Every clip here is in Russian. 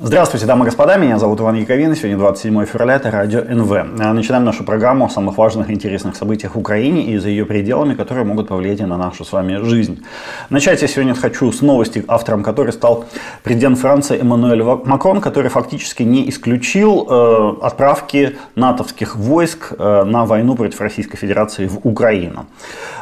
Здравствуйте, дамы и господа, меня зовут Иван Яковин, сегодня 27 февраля, это Радио НВ. А, начинаем нашу программу о самых важных и интересных событиях в Украине и за ее пределами, которые могут повлиять на нашу с вами жизнь. Начать я сегодня хочу с новости, автором которой стал президент Франции Эммануэль Макрон, который фактически не исключил э, отправки натовских войск э, на войну против Российской Федерации в Украину.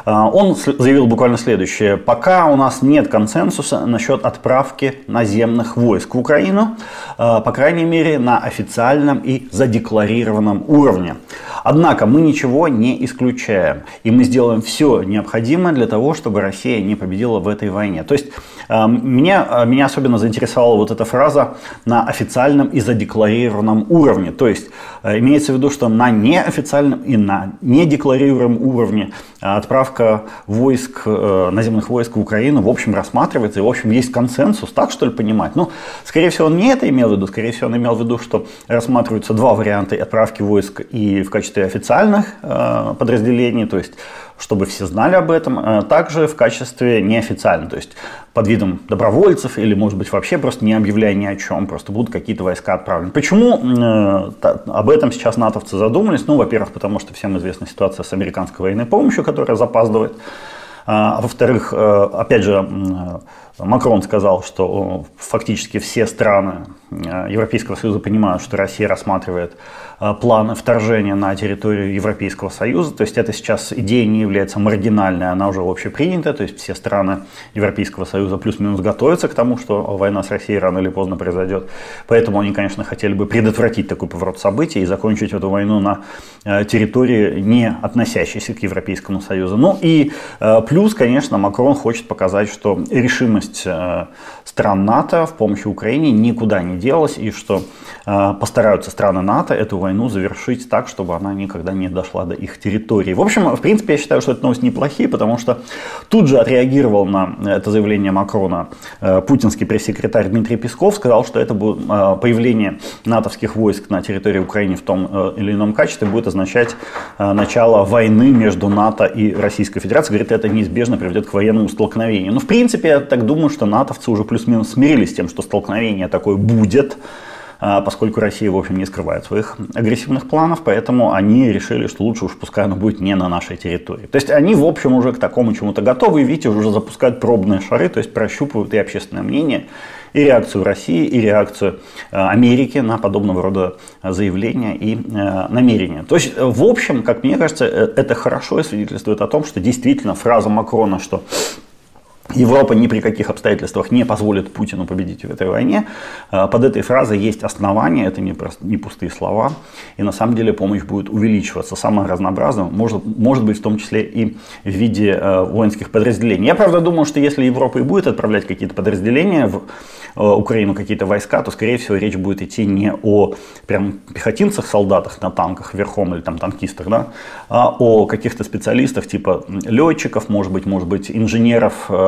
Э, он заявил буквально следующее. Пока у нас нет консенсуса насчет отправки наземных войск в Украину, по крайней мере, на официальном и задекларированном уровне. Однако мы ничего не исключаем, и мы сделаем все необходимое для того, чтобы Россия не победила в этой войне. То есть э, меня, э, меня особенно заинтересовала вот эта фраза на официальном и задекларированном уровне. То есть имеется в виду, что на неофициальном и на недекларируемом уровне отправка войск, наземных войск в Украину, в общем, рассматривается, и, в общем, есть консенсус, так что ли понимать? Ну, скорее всего, не это имел в виду, скорее всего, он имел в виду, что рассматриваются два варианта отправки войск и в качестве официальных э, подразделений, то есть чтобы все знали об этом, э, также в качестве неофициальных, то есть под видом добровольцев или, может быть, вообще просто не объявляя ни о чем, просто будут какие-то войска отправлены. Почему э, об этом сейчас натовцы задумались? Ну, во-первых, потому что всем известна ситуация с американской военной помощью, которая запаздывает. А во-вторых, э, опять же, Макрон сказал, что фактически все страны э, Европейского Союза понимают, что Россия рассматривает э, планы вторжения на территорию Европейского Союза. То есть это сейчас идея не является маргинальной, она уже общепринята. То есть все страны Европейского Союза плюс-минус готовятся к тому, что война с Россией рано или поздно произойдет. Поэтому они, конечно, хотели бы предотвратить такой поворот событий и закончить эту войну на э, территории, не относящейся к Европейскому Союзу. Ну и плюс, конечно, Макрон хочет показать, что решимость э, стран НАТО в помощи Украине никуда не делась, и что э, постараются страны НАТО эту войну завершить так, чтобы она никогда не дошла до их территории. В общем, в принципе, я считаю, что это новости неплохие, потому что тут же отреагировал на это заявление Макрона э, путинский пресс-секретарь Дмитрий Песков, сказал, что это будет появление натовских войск на территории Украины в том или ином качестве будет означать начало войны между НАТО и Российской Федерацией. Говорит, это неизбежно приведет к военному столкновению. Ну, в принципе, я так думаю, что натовцы уже плюс-минус смирились с тем, что столкновение такое будет, поскольку Россия, в общем, не скрывает своих агрессивных планов, поэтому они решили, что лучше уж пускай оно будет не на нашей территории. То есть они, в общем, уже к такому чему-то готовы, и, видите, уже запускают пробные шары, то есть прощупывают и общественное мнение, и реакцию России, и реакцию а, Америки на подобного рода заявления и а, намерения. То есть, в общем, как мне кажется, э, это хорошо и свидетельствует о том, что действительно фраза Макрона, что Европа ни при каких обстоятельствах не позволит Путину победить в этой войне. Э, под этой фразой есть основания, это не, просто, не пустые слова. И на самом деле помощь будет увеличиваться самое разнообразное, может, может быть в том числе и в виде э, воинских подразделений. Я правда думаю, что если Европа и будет отправлять какие-то подразделения в э, Украину, какие-то войска, то скорее всего речь будет идти не о прям пехотинцах, солдатах на танках верхом или там танкистах, да, а о каких-то специалистах типа летчиков, может быть, может быть инженеров,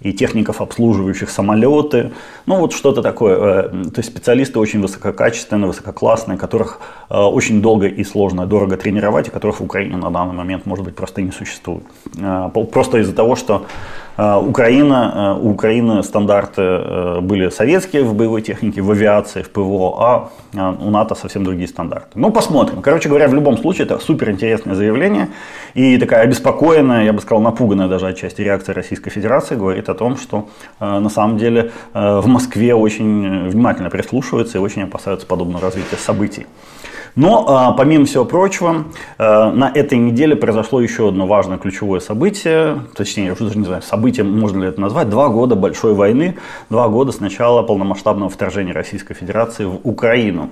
и техников, обслуживающих самолеты. Ну, вот что-то такое. Э, то есть специалисты очень высококачественные, высококлассные, которых э, очень долго и сложно, дорого тренировать, и которых в Украине на данный момент, может быть, просто не существует. Э, просто из-за того, что Украина, у Украины стандарты были советские в боевой технике, в авиации, в ПВО, а у НАТО совсем другие стандарты. Ну, посмотрим. Короче говоря, в любом случае, это супер интересное заявление и такая обеспокоенная, я бы сказал, напуганная даже отчасти реакция Российской Федерации говорит о том, что э, на самом деле э, в Москве очень внимательно прислушиваются и очень опасаются подобного развития событий. Но, а, помимо всего прочего, э, на этой неделе произошло еще одно важное ключевое событие, точнее, я уже даже не знаю, событие, можно ли это назвать, два года большой войны, два года с начала полномасштабного вторжения Российской Федерации в Украину.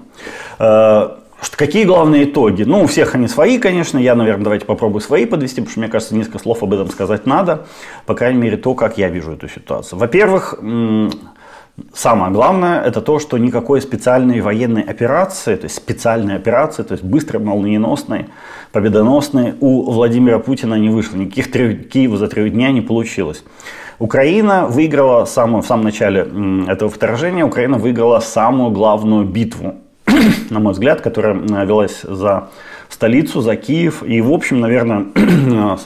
Что, какие главные итоги? Ну, у всех они свои, конечно. Я, наверное, давайте попробую свои подвести, потому что, мне кажется, несколько слов об этом сказать надо. По крайней мере, то, как я вижу эту ситуацию. Во-первых, Самое главное это то, что никакой специальной военной операции, то есть специальной операции, то есть быстрой, молниеносной, победоносной у Владимира Путина не вышло. Никаких трех, Киева за три дня не получилось. Украина выиграла самую, в самом начале этого вторжения, Украина выиграла самую главную битву, на мой взгляд, которая велась за столицу, за Киев. И, в общем, наверное,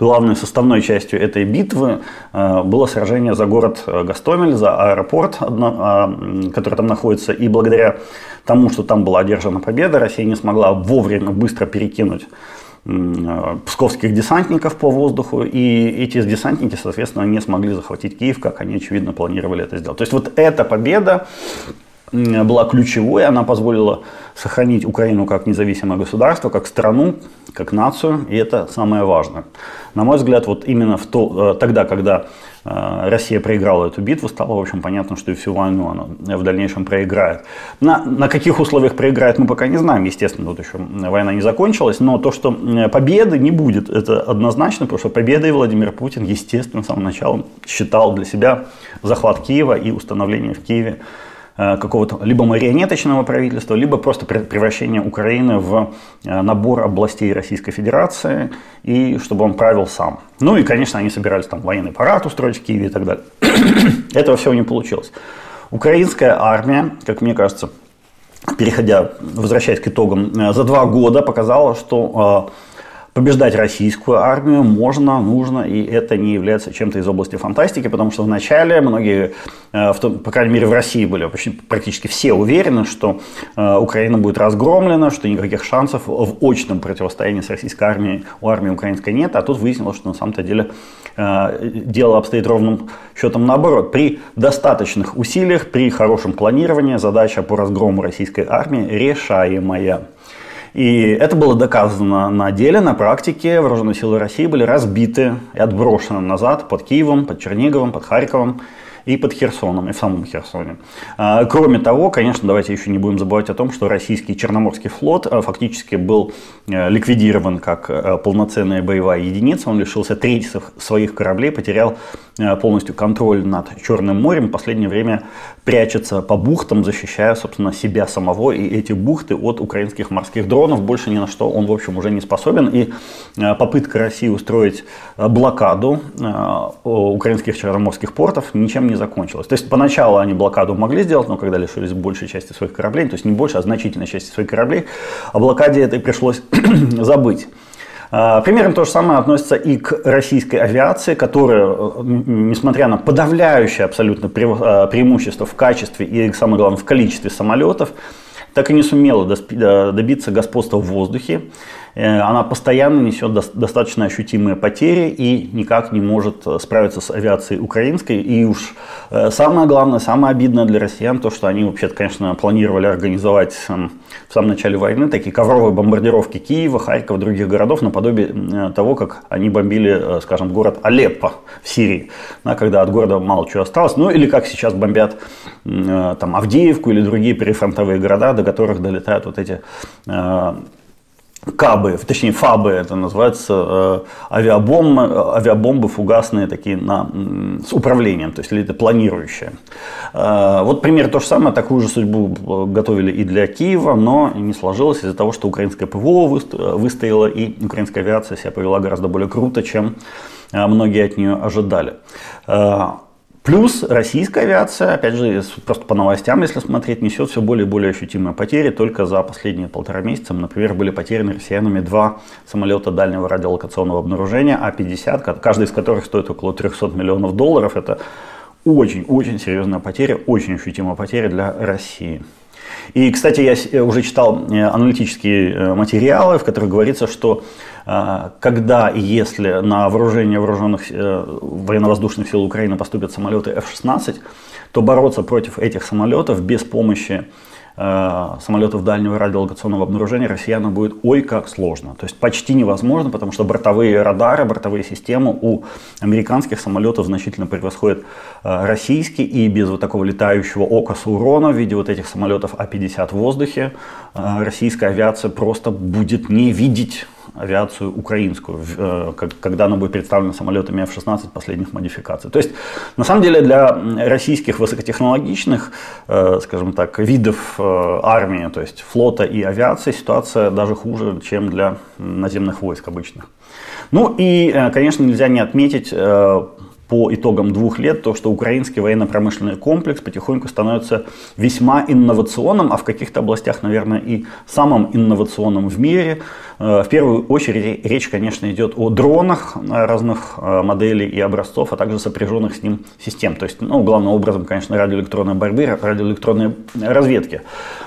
главной составной частью этой битвы э, было сражение за город Гастомель, за аэропорт, а, который там находится. И благодаря тому, что там была одержана победа, Россия не смогла вовремя быстро перекинуть псковских десантников по воздуху, и эти десантники, соответственно, не смогли захватить Киев, как они, очевидно, планировали это сделать. То есть вот эта победа была ключевой, она позволила сохранить Украину как независимое государство, как страну, как нацию, и это самое важное. На мой взгляд, вот именно в то, э, тогда, когда э, Россия проиграла эту битву, стало, в общем, понятно, что и всю войну она в дальнейшем проиграет. На, на каких условиях проиграет, мы пока не знаем, естественно, тут еще война не закончилась, но то, что победы не будет, это однозначно, потому что победой Владимир Путин, естественно, с самого начала считал для себя захват Киева и установление в Киеве какого-то либо марионеточного правительства, либо просто превращение Украины в э, набор областей Российской Федерации, и чтобы он правил сам. Ну и, конечно, они собирались там военный парад устроить в Киеве и так далее. Этого всего не получилось. Украинская армия, как мне кажется, переходя, возвращаясь к итогам, э, за два года показала, что побеждать российскую армию можно, нужно, и это не является чем-то из области фантастики, потому что вначале многие, э, в том, по крайней мере в России были почти, практически все уверены, что э, Украина будет разгромлена, что никаких шансов в очном противостоянии с российской армией у армии украинской нет, а тут выяснилось, что на самом-то деле э, дело обстоит ровным счетом наоборот. При достаточных усилиях, при хорошем планировании задача по разгрому российской армии решаемая. И это было доказано на деле, на практике. Вооруженные силы России были разбиты и отброшены назад под Киевом, под Черниговым, под Харьковом и под Херсоном, и в самом Херсоне. А, кроме того, конечно, давайте еще не будем забывать о том, что российский Черноморский флот а, фактически был э, ликвидирован как э, полноценная боевая единица. Он лишился трети своих кораблей, потерял э, полностью контроль над Черным морем. В последнее время прячется по бухтам, защищая, собственно, себя самого и эти бухты от украинских морских дронов. Больше ни на что он, в общем, уже не способен. И попытка России устроить блокаду украинских черноморских портов ничем не закончилось. То есть поначалу они блокаду могли сделать, но когда лишились большей части своих кораблей, то есть не больше, а значительной части своих кораблей, о блокаде этой пришлось забыть. А, примерно то же самое относится и к российской авиации, которая, э, несмотря на подавляющее абсолютно э, преимущество в качестве и, самое главное, в количестве самолетов, так и не сумела добиться господства в воздухе. Э, она постоянно несет достаточно ощутимые потери и никак не может э, справиться с авиацией украинской. И уж э, самое главное, самое обидное для россиян, то, что они вообще конечно, планировали организовать эм, в самом начале войны такие ковровые бомбардировки Киева, Харькова, других городов, наподобие того, как они бомбили, скажем, город Алеппо в Сирии, да, когда от города мало чего осталось. Ну или как сейчас бомбят там, Авдеевку или другие перифронтовые города, до которых долетают вот эти Кабы, точнее ФАБы, это называется э, авиабомбы, авиабомбы фугасные такие на, с управлением, то есть это планирующие. Э, вот пример то же самое, такую же судьбу э, готовили и для Киева, но не сложилось из-за того, что украинское ПВО выстояло и украинская авиация себя повела гораздо более круто, чем э, многие от нее ожидали. Э, Плюс российская авиация, опять же, просто по новостям, если смотреть, несет все более и более ощутимые потери. Только за последние полтора месяца, например, были потеряны россиянами два самолета дальнего радиолокационного обнаружения А-50, каждый из которых стоит около 300 миллионов долларов. Это очень-очень серьезная потеря, очень ощутимая потеря для России. И, кстати, я уже читал э, аналитические э, материалы, в которых говорится, что э, когда и если на вооружение вооруженных военно-воздушных сил Украины поступят самолеты F-16, то бороться против этих самолетов без помощи Э, самолетов дальнего радиолокационного обнаружения россиянам будет ой как сложно. То есть почти невозможно, потому что бортовые радары, бортовые системы у американских самолетов значительно превосходят э, российские. И без вот такого летающего ока урона в виде вот этих самолетов А-50 в воздухе э, российская авиация просто будет не видеть авиацию украинскую, э, когда она будет представлена самолетами F-16 последних модификаций. То есть, на самом деле, для российских высокотехнологичных, э, скажем так, видов э, армии, то есть флота и авиации, ситуация даже хуже, чем для наземных войск обычных. Ну и, конечно, нельзя не отметить по итогам двух лет то, что украинский военно-промышленный комплекс потихоньку становится весьма инновационным, а в каких-то областях, наверное, и самым инновационным в мире. В первую очередь речь, конечно, идет о дронах разных моделей и образцов, а также сопряженных с ним систем. То есть, ну, главным образом, конечно, радиоэлектронной борьбы, радиоэлектронной разведки.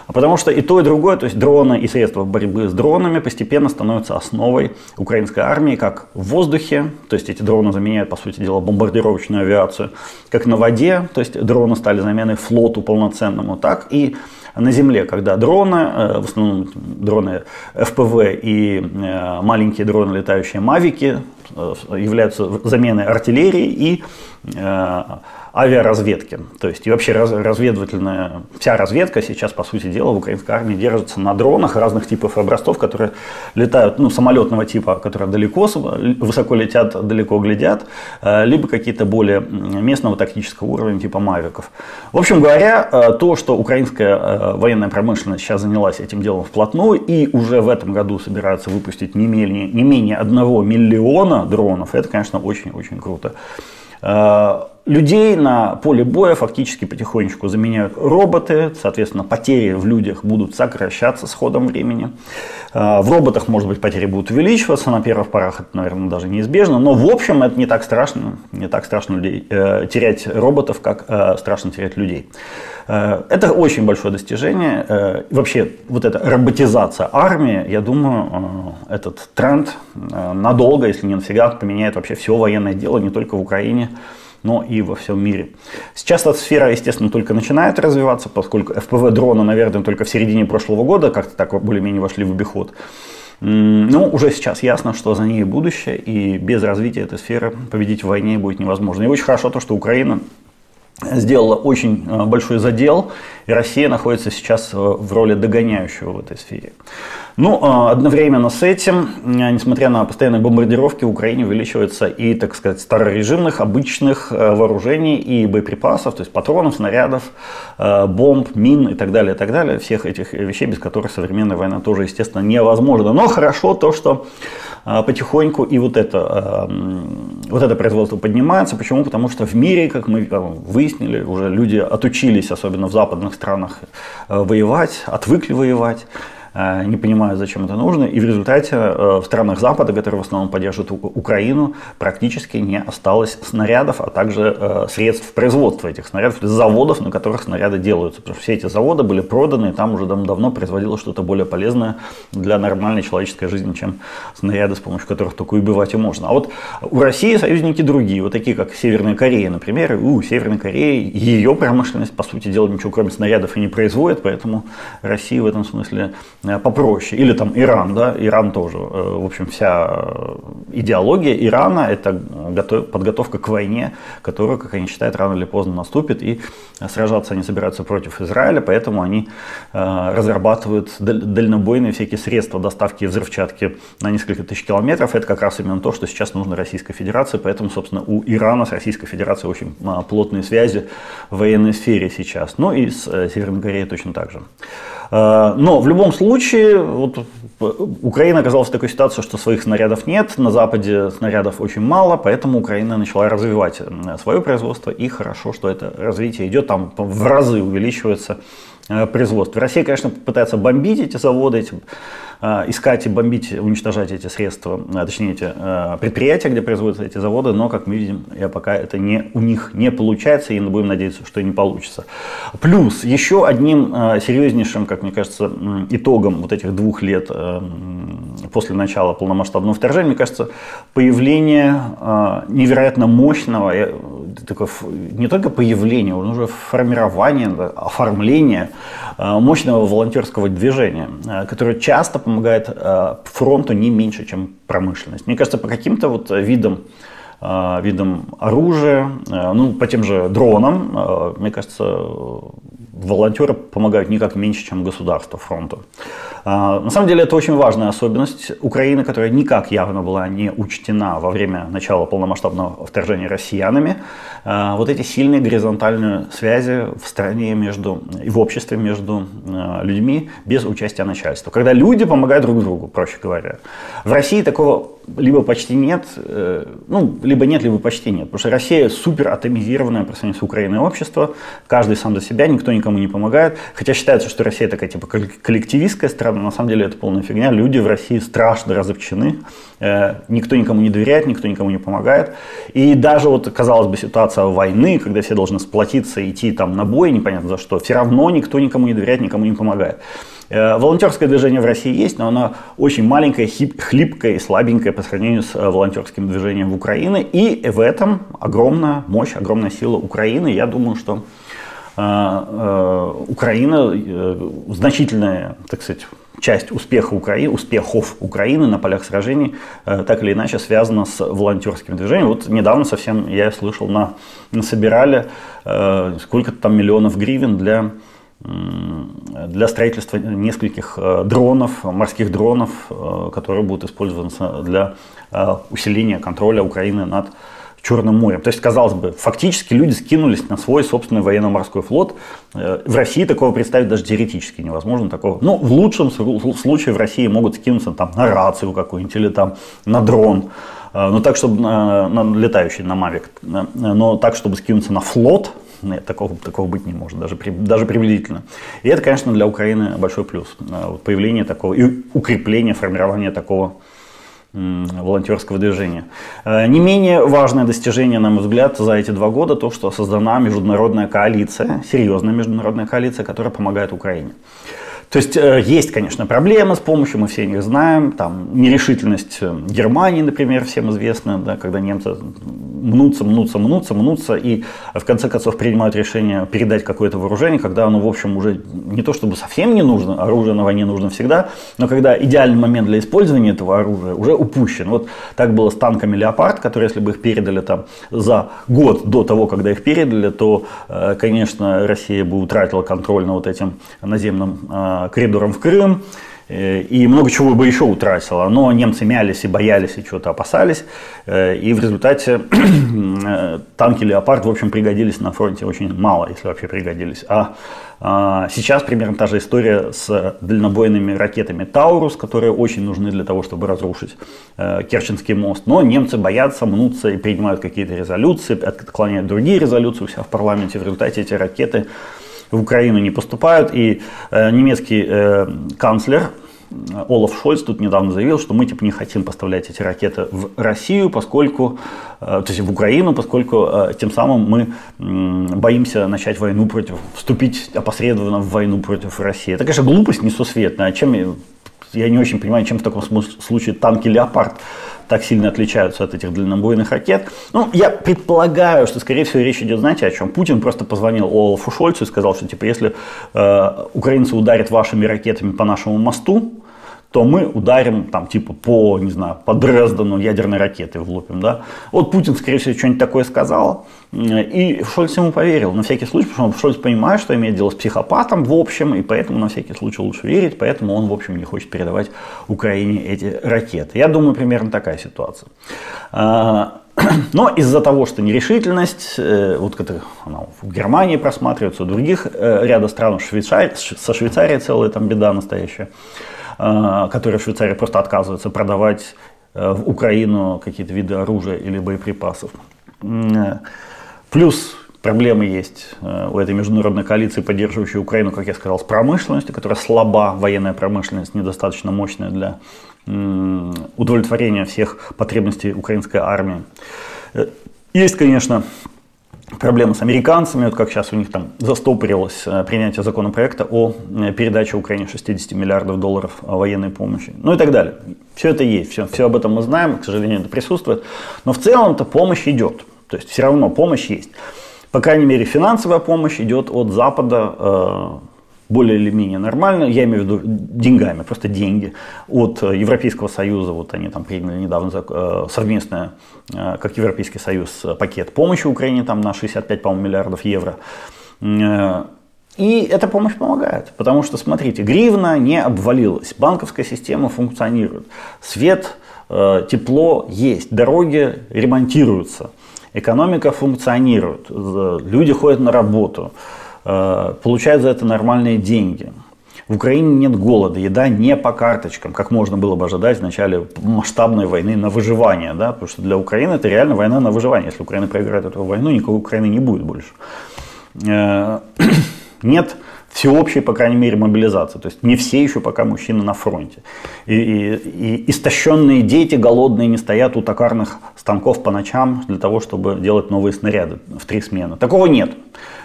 Потому что и то, и другое, то есть дроны и средства борьбы с дронами постепенно становятся основой украинской армии как в воздухе, то есть эти дроны заменяют, по сути дела, бомбардировочную авиацию, как на воде, то есть дроны стали заменой флоту полноценному, так и на земле, когда дроны, э, в основном дроны ФПВ и э, маленькие дроны, летающие мавики, э, являются заменой артиллерии и авиаразведки. То есть и вообще раз, разведывательная, вся разведка сейчас, по сути дела, в украинской армии держится на дронах разных типов и образцов, которые летают, ну, самолетного типа, которые далеко, высоко летят, далеко глядят, э, либо какие-то более местного тактического уровня, типа мавиков. В общем говоря, э, то, что украинская э, военная промышленность сейчас занялась этим делом вплотную и уже в этом году собирается выпустить не менее, не менее одного миллиона дронов, это, конечно, очень-очень круто. 呃 Людей на поле боя фактически потихонечку заменяют роботы, соответственно, потери в людях будут сокращаться с ходом времени. А, в роботах, может быть, потери будут увеличиваться, на первых порах это, наверное, даже неизбежно, но в общем это не так страшно, не так страшно людей, э, терять роботов, как э, страшно терять людей. Э, это очень большое достижение. Э, вообще, вот эта роботизация армии, я думаю, э, этот тренд э, надолго, если не навсегда, поменяет вообще все военное дело не только в Украине, но и во всем мире. Сейчас эта сфера, естественно, только начинает развиваться, поскольку FPV дрона, наверное, только в середине прошлого года как-то так более-менее вошли в обиход. Но уже сейчас ясно, что за ней будущее, и без развития этой сферы победить в войне будет невозможно. И очень хорошо то, что Украина сделала очень э, большой задел, и Россия находится сейчас э, в роли догоняющего в этой сфере. Ну, а, одновременно с этим, несмотря на постоянные бомбардировки, в Украине увеличивается и, так сказать, старорежимных, обычных э, вооружений и боеприпасов, то есть патронов, снарядов, э, бомб, мин и так далее, и так далее. Всех этих вещей, без которых современная война тоже, естественно, невозможна. Но хорошо то, что э, потихоньку и вот это, вот это производство поднимается. Почему? Потому что в мире, как мы выяснили, уже люди отучились, особенно в западных странах, воевать, отвыкли воевать. Э, не понимают, зачем это нужно. И в результате э, в странах Запада, которые в основном поддерживают Украину, практически не осталось снарядов, а также э, средств производства этих снарядов, заводов, на которых снаряды делаются. Потому что все эти заводы были проданы, и там уже давно производилось что-то более полезное для нормальной человеческой жизни, чем снаряды, с помощью которых только убивать и можно. А вот у России союзники другие, вот такие как Северная Корея, например. У Северной Кореи ее промышленность, по сути дела, ничего кроме снарядов и не производит, поэтому Россия в этом смысле попроще. Или там Иран, да, Иран тоже. Э, в общем, вся идеология Ирана – это подготовка к войне, которая, как они считают, рано или поздно наступит. И сражаться они собираются против Израиля, поэтому они э, разрабатывают дальнобойные всякие средства доставки взрывчатки на несколько тысяч километров. Это как раз именно то, что сейчас нужно Российской Федерации. Поэтому, собственно, у Ирана с Российской Федерацией очень плотные связи в военной сфере сейчас. Ну и с Северной Кореей точно так же. Э, но в любом случае, вот, Украина оказалась в такой ситуации, что своих снарядов нет, на Западе снарядов очень мало, поэтому Украина начала развивать свое производство, и хорошо, что это развитие идет, там в разы увеличивается э, производство. Россия, конечно, пытается бомбить эти заводы, эти Э, искать и бомбить, уничтожать эти средства, э, точнее эти э, предприятия, где производятся эти заводы, но, как мы видим, я пока это не, у них не получается, и будем надеяться, что и не получится. Плюс еще одним серьезнейшим, как мне кажется, итогом вот этих двух лет после начала полномасштабного вторжения, мне кажется, появление невероятно мощного, такое, не только появление, но уже формирование, оформление мощного волонтерского движения, которое часто помогает э, фронту не меньше, чем промышленность. Мне кажется, по каким-то вот видам э, видам оружия, э, ну, по тем же дронам, мне кажется, волонтеры помогают никак меньше, чем государство фронту. А, на самом деле это очень важная особенность Украины, которая никак явно была не учтена во время начала полномасштабного вторжения россиянами. А, вот эти сильные горизонтальные связи в стране между, и в обществе между а, людьми без участия начальства. Когда люди помогают друг другу, проще говоря. В России такого либо почти нет, э, ну, либо нет, либо почти нет. Потому что Россия супер атомизированное по сравнению с Украиной общество, каждый сам за себя, никто никому не помогает. Хотя считается, что Россия такая типа коллективистская страна, на самом деле это полная фигня. Люди в России страшно разобщены, э, никто никому не доверяет, никто никому не помогает. И даже вот, казалось бы, ситуация войны, когда все должны сплотиться идти там на бой, непонятно за что, все равно никто никому не доверяет, никому не помогает. Э, волонтерское движение в России есть, но оно очень маленькое, хлипкое и слабенькое по сравнению с э, волонтерским движением в Украине. И в этом огромная мощь, огромная сила Украины. Я думаю, что э, Украина значительная, так сказать, часть успеха Украины, успехов Украины на полях сражений так или иначе связана с волонтерским движением. Вот недавно совсем я слышал, на, собирали сколько-то там миллионов гривен для для строительства нескольких э, дронов, морских дронов, э, которые будут использоваться для э, усиления контроля Украины над Черным морем. То есть, казалось бы, фактически люди скинулись на свой собственный военно-морской флот. В России такого представить даже теоретически невозможно. Такого. Ну, в лучшем случае в России могут скинуться там, на рацию какую-нибудь или там, на дрон. Ну, так, чтобы на, на летающий, на Мавик. Но так, чтобы скинуться на флот, нет, такого, такого быть не может, даже, даже приблизительно. И это, конечно, для Украины большой плюс. Э, появление такого и укрепление, формирование такого волонтерского движения. Э, не менее важное достижение, на мой взгляд, за эти два года то, что создана международная коалиция, серьезная международная коалиция, которая помогает Украине. То есть э, есть, конечно, проблемы с помощью, мы все их знаем. Там нерешительность э, Германии, например, всем известна, да, когда немцы мнутся, мнутся, мнутся, мнутся, и в конце концов принимают решение передать какое-то вооружение, когда оно, в общем, уже не то чтобы совсем не нужно, оружие на войне нужно всегда, но когда идеальный момент для использования этого оружия уже упущен. Вот так было с танками «Леопард», которые, если бы их передали там за год до того, когда их передали, то, э, конечно, Россия бы утратила контроль над вот этим наземным коридором в Крым, э, и много чего бы еще утратила. Но немцы мялись и боялись, и чего-то опасались. Э, и в результате э, танки «Леопард», в общем, пригодились на фронте очень мало, если вообще пригодились. А, а сейчас примерно та же история с дальнобойными ракетами «Таурус», которые очень нужны для того, чтобы разрушить Керченский мост. Но немцы боятся, мнутся и принимают какие-то резолюции, отклоняют другие резолюции у себя в парламенте. В результате эти ракеты в Украину не поступают. И э, немецкий э, канцлер э, Олаф Шольц тут недавно заявил, что мы типа не хотим поставлять эти ракеты в Россию, поскольку, э, то есть в Украину, поскольку э, тем самым мы боимся начать войну против, вступить опосредованно в войну против России. Это, конечно, глупость несусветная. А чем я не очень понимаю, чем в таком случае танки «Леопард» так сильно отличаются от этих дальнобойных ракет. Ну, я предполагаю, что, скорее всего, речь идет, знаете, о чем? Путин просто позвонил Олафу Шольцу и сказал, что, типа, если э, украинцы ударят вашими ракетами по нашему мосту, то мы ударим там типа по, не знаю, по Дрездену ядерной ракеты влупим, да. Вот Путин, скорее всего, что-нибудь такое сказал, и Шольц ему поверил, на всякий случай, потому что Шольц понимает, что имеет дело с психопатом в общем, и поэтому на всякий случай лучше верить, поэтому он, в общем, не хочет передавать Украине эти ракеты. Я думаю, примерно такая ситуация. А, но из-за того, что нерешительность, э, вот это она в Германии просматривается, в других э, ряда стран, Швейцария, со Швейцарией целая там беда настоящая, которые в Швейцарии просто отказываются продавать э, в Украину какие-то виды оружия или боеприпасов. Э, плюс проблемы есть у этой международной коалиции, поддерживающей Украину, как я сказал, с промышленностью, которая слаба, военная промышленность недостаточно мощная для удовлетворения всех потребностей украинской армии. Есть, конечно, проблемы с американцами, вот как сейчас у них там застопорилось э, принятие законопроекта о э, передаче Украине 60 миллиардов долларов военной помощи, ну и так далее. Все это есть, все, все об этом мы знаем, к сожалению, это присутствует, но в целом-то помощь идет, то есть все равно помощь есть. По крайней мере, финансовая помощь идет от Запада э, более или менее нормально, я имею в виду деньгами, просто деньги. От э, Европейского Союза, вот они там приняли недавно э, совместное, э, как Европейский Союз, пакет помощи Украине там на 65, по-моему, миллиардов евро. И эта помощь помогает, потому что, смотрите, гривна не обвалилась, банковская система функционирует, свет, тепло есть, дороги ремонтируются, экономика функционирует, люди ходят на работу, получают за это нормальные деньги. В Украине нет голода, еда не по карточкам, как можно было бы ожидать в начале масштабной войны на выживание. Да? Потому что для Украины это реально война на выживание. Если Украина проиграет эту войну, никакой Украины не будет больше. Э, нет всеобщей, по крайней мере, мобилизации. То есть не все еще пока мужчины на фронте. И, и, и истощенные дети, голодные, не стоят у токарных станков по ночам для того, чтобы делать новые снаряды в три смены. Такого нет.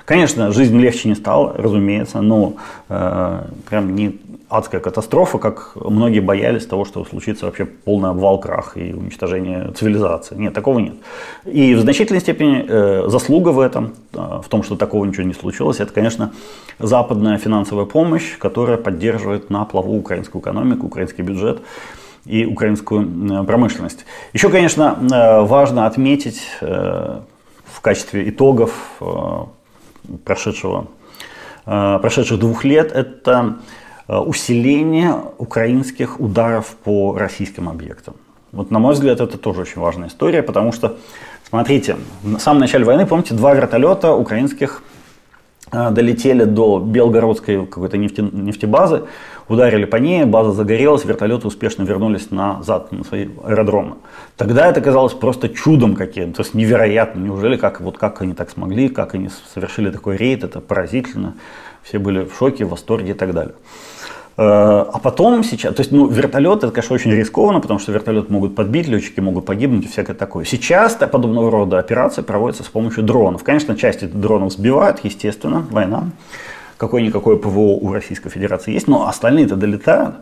Конечно, жизнь легче не стала, разумеется, но э, прям не адская катастрофа, как многие боялись того, что случится вообще полный обвал, крах и уничтожение цивилизации. Нет, такого нет. И в значительной степени э, заслуга в этом, э, в том, что такого ничего не случилось, это, конечно, западная финансовая помощь, которая поддерживает на плаву украинскую экономику, украинский бюджет и украинскую э, промышленность. Еще, конечно, э, важно отметить э, в качестве итогов э, прошедшего, э, прошедших двух лет, это усиление украинских ударов по российским объектам. Вот, на мой взгляд, это тоже очень важная история, потому что, смотрите, в самом начале войны, помните, два вертолета украинских э, долетели до Белгородской какой-то нефте, нефтебазы, ударили по ней, база загорелась, вертолеты успешно вернулись назад на свои аэродромы. Тогда это казалось просто чудом каким-то, то есть невероятно. Неужели как, вот как они так смогли, как они совершили такой рейд, это поразительно. Все были в шоке, в восторге и так далее. Э, а потом сейчас, то есть, ну, вертолет, это, конечно, очень рискованно, потому что вертолет могут подбить, летчики могут погибнуть и всякое такое. Сейчас подобного рода операции проводятся с помощью дронов. Конечно, часть дронов сбивают, естественно, война. Какое-никакое ПВО у Российской Федерации есть, но остальные-то долетают.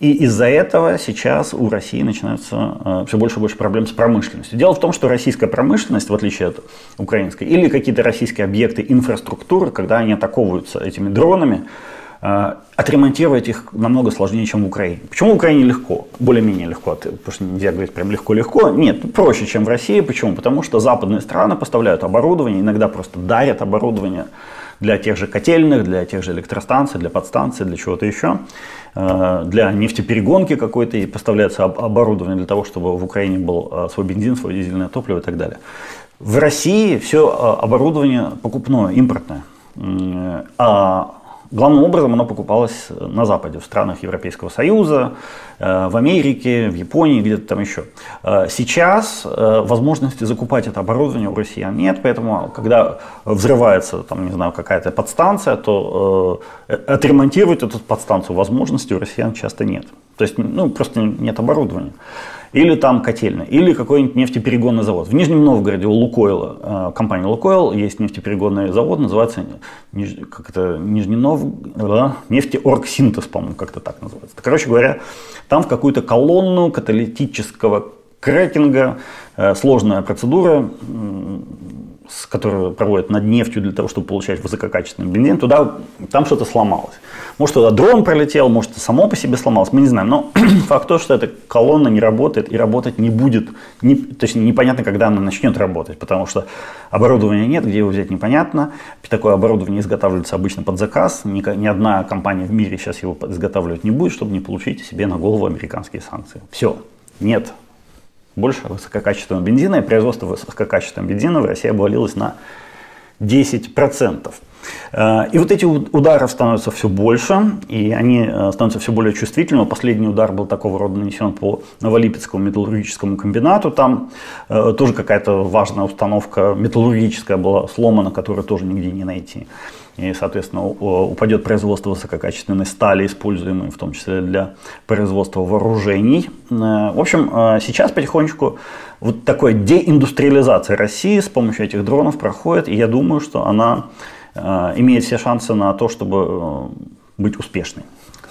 И из-за этого сейчас у России начинаются э, все больше и больше проблем с промышленностью. Дело в том, что российская промышленность, в отличие от украинской, или какие-то российские объекты инфраструктуры, когда они атаковываются этими дронами, Э, отремонтировать их намного сложнее, чем в Украине. Почему в Украине легко? Более-менее легко, потому что нельзя говорить прям легко-легко. Нет, проще, чем в России. Почему? Потому что западные страны поставляют оборудование, иногда просто дарят оборудование для тех же котельных, для тех же электростанций, для подстанций, для чего-то еще, э, для нефтеперегонки какой-то и поставляется оборудование для того, чтобы в Украине был э, свой бензин, свое дизельное топливо и так далее. В России все оборудование покупное, импортное. А Главным образом оно покупалось на Западе, в странах Европейского Союза, э, в Америке, в Японии, где-то там еще. Э, сейчас э, возможности закупать это оборудование у россиян нет, поэтому когда взрывается, там, не знаю, какая-то подстанция, то отремонтировать эту подстанцию возможности у россиян часто нет. То есть, ну, просто нет оборудования или там котельная, или какой-нибудь нефтеперегонный завод. В Нижнем Новгороде у Лукойла, э, компании Лукойл, есть нефтеперегонный завод, называется как это, Нижний Новгород, нефтеоргсинтез, по-моему, как-то так называется. Короче говоря, там в какую-то колонну каталитического крекинга, э, сложная процедура, которую проводят над нефтью для того, чтобы получать высококачественный бензин, туда, там что-то сломалось. Может, туда дрон пролетел, может, само по себе сломалось, мы не знаем. Но факт то, что эта колонна не работает и работать не будет, не, точнее, непонятно, когда она начнет работать, потому что оборудования нет, где его взять непонятно. Такое оборудование изготавливается обычно под заказ. Ни, ни одна компания в мире сейчас его изготавливать не будет, чтобы не получить себе на голову американские санкции. Все, нет больше высококачественного бензина, и производство высококачественного бензина в России обвалилось на 10%. Э, и вот эти удары становятся все больше, и они э, становятся все более чувствительными. Последний удар был такого рода нанесен по Новолипецкому металлургическому комбинату. Там э, тоже какая-то важная установка металлургическая была сломана, которую тоже нигде не найти и, соответственно, упадет производство высококачественной стали, используемой в том числе для производства вооружений. Э, в общем, э, сейчас потихонечку вот такая деиндустриализация России с помощью этих дронов проходит, и я думаю, что она э, имеет все шансы на то, чтобы быть успешной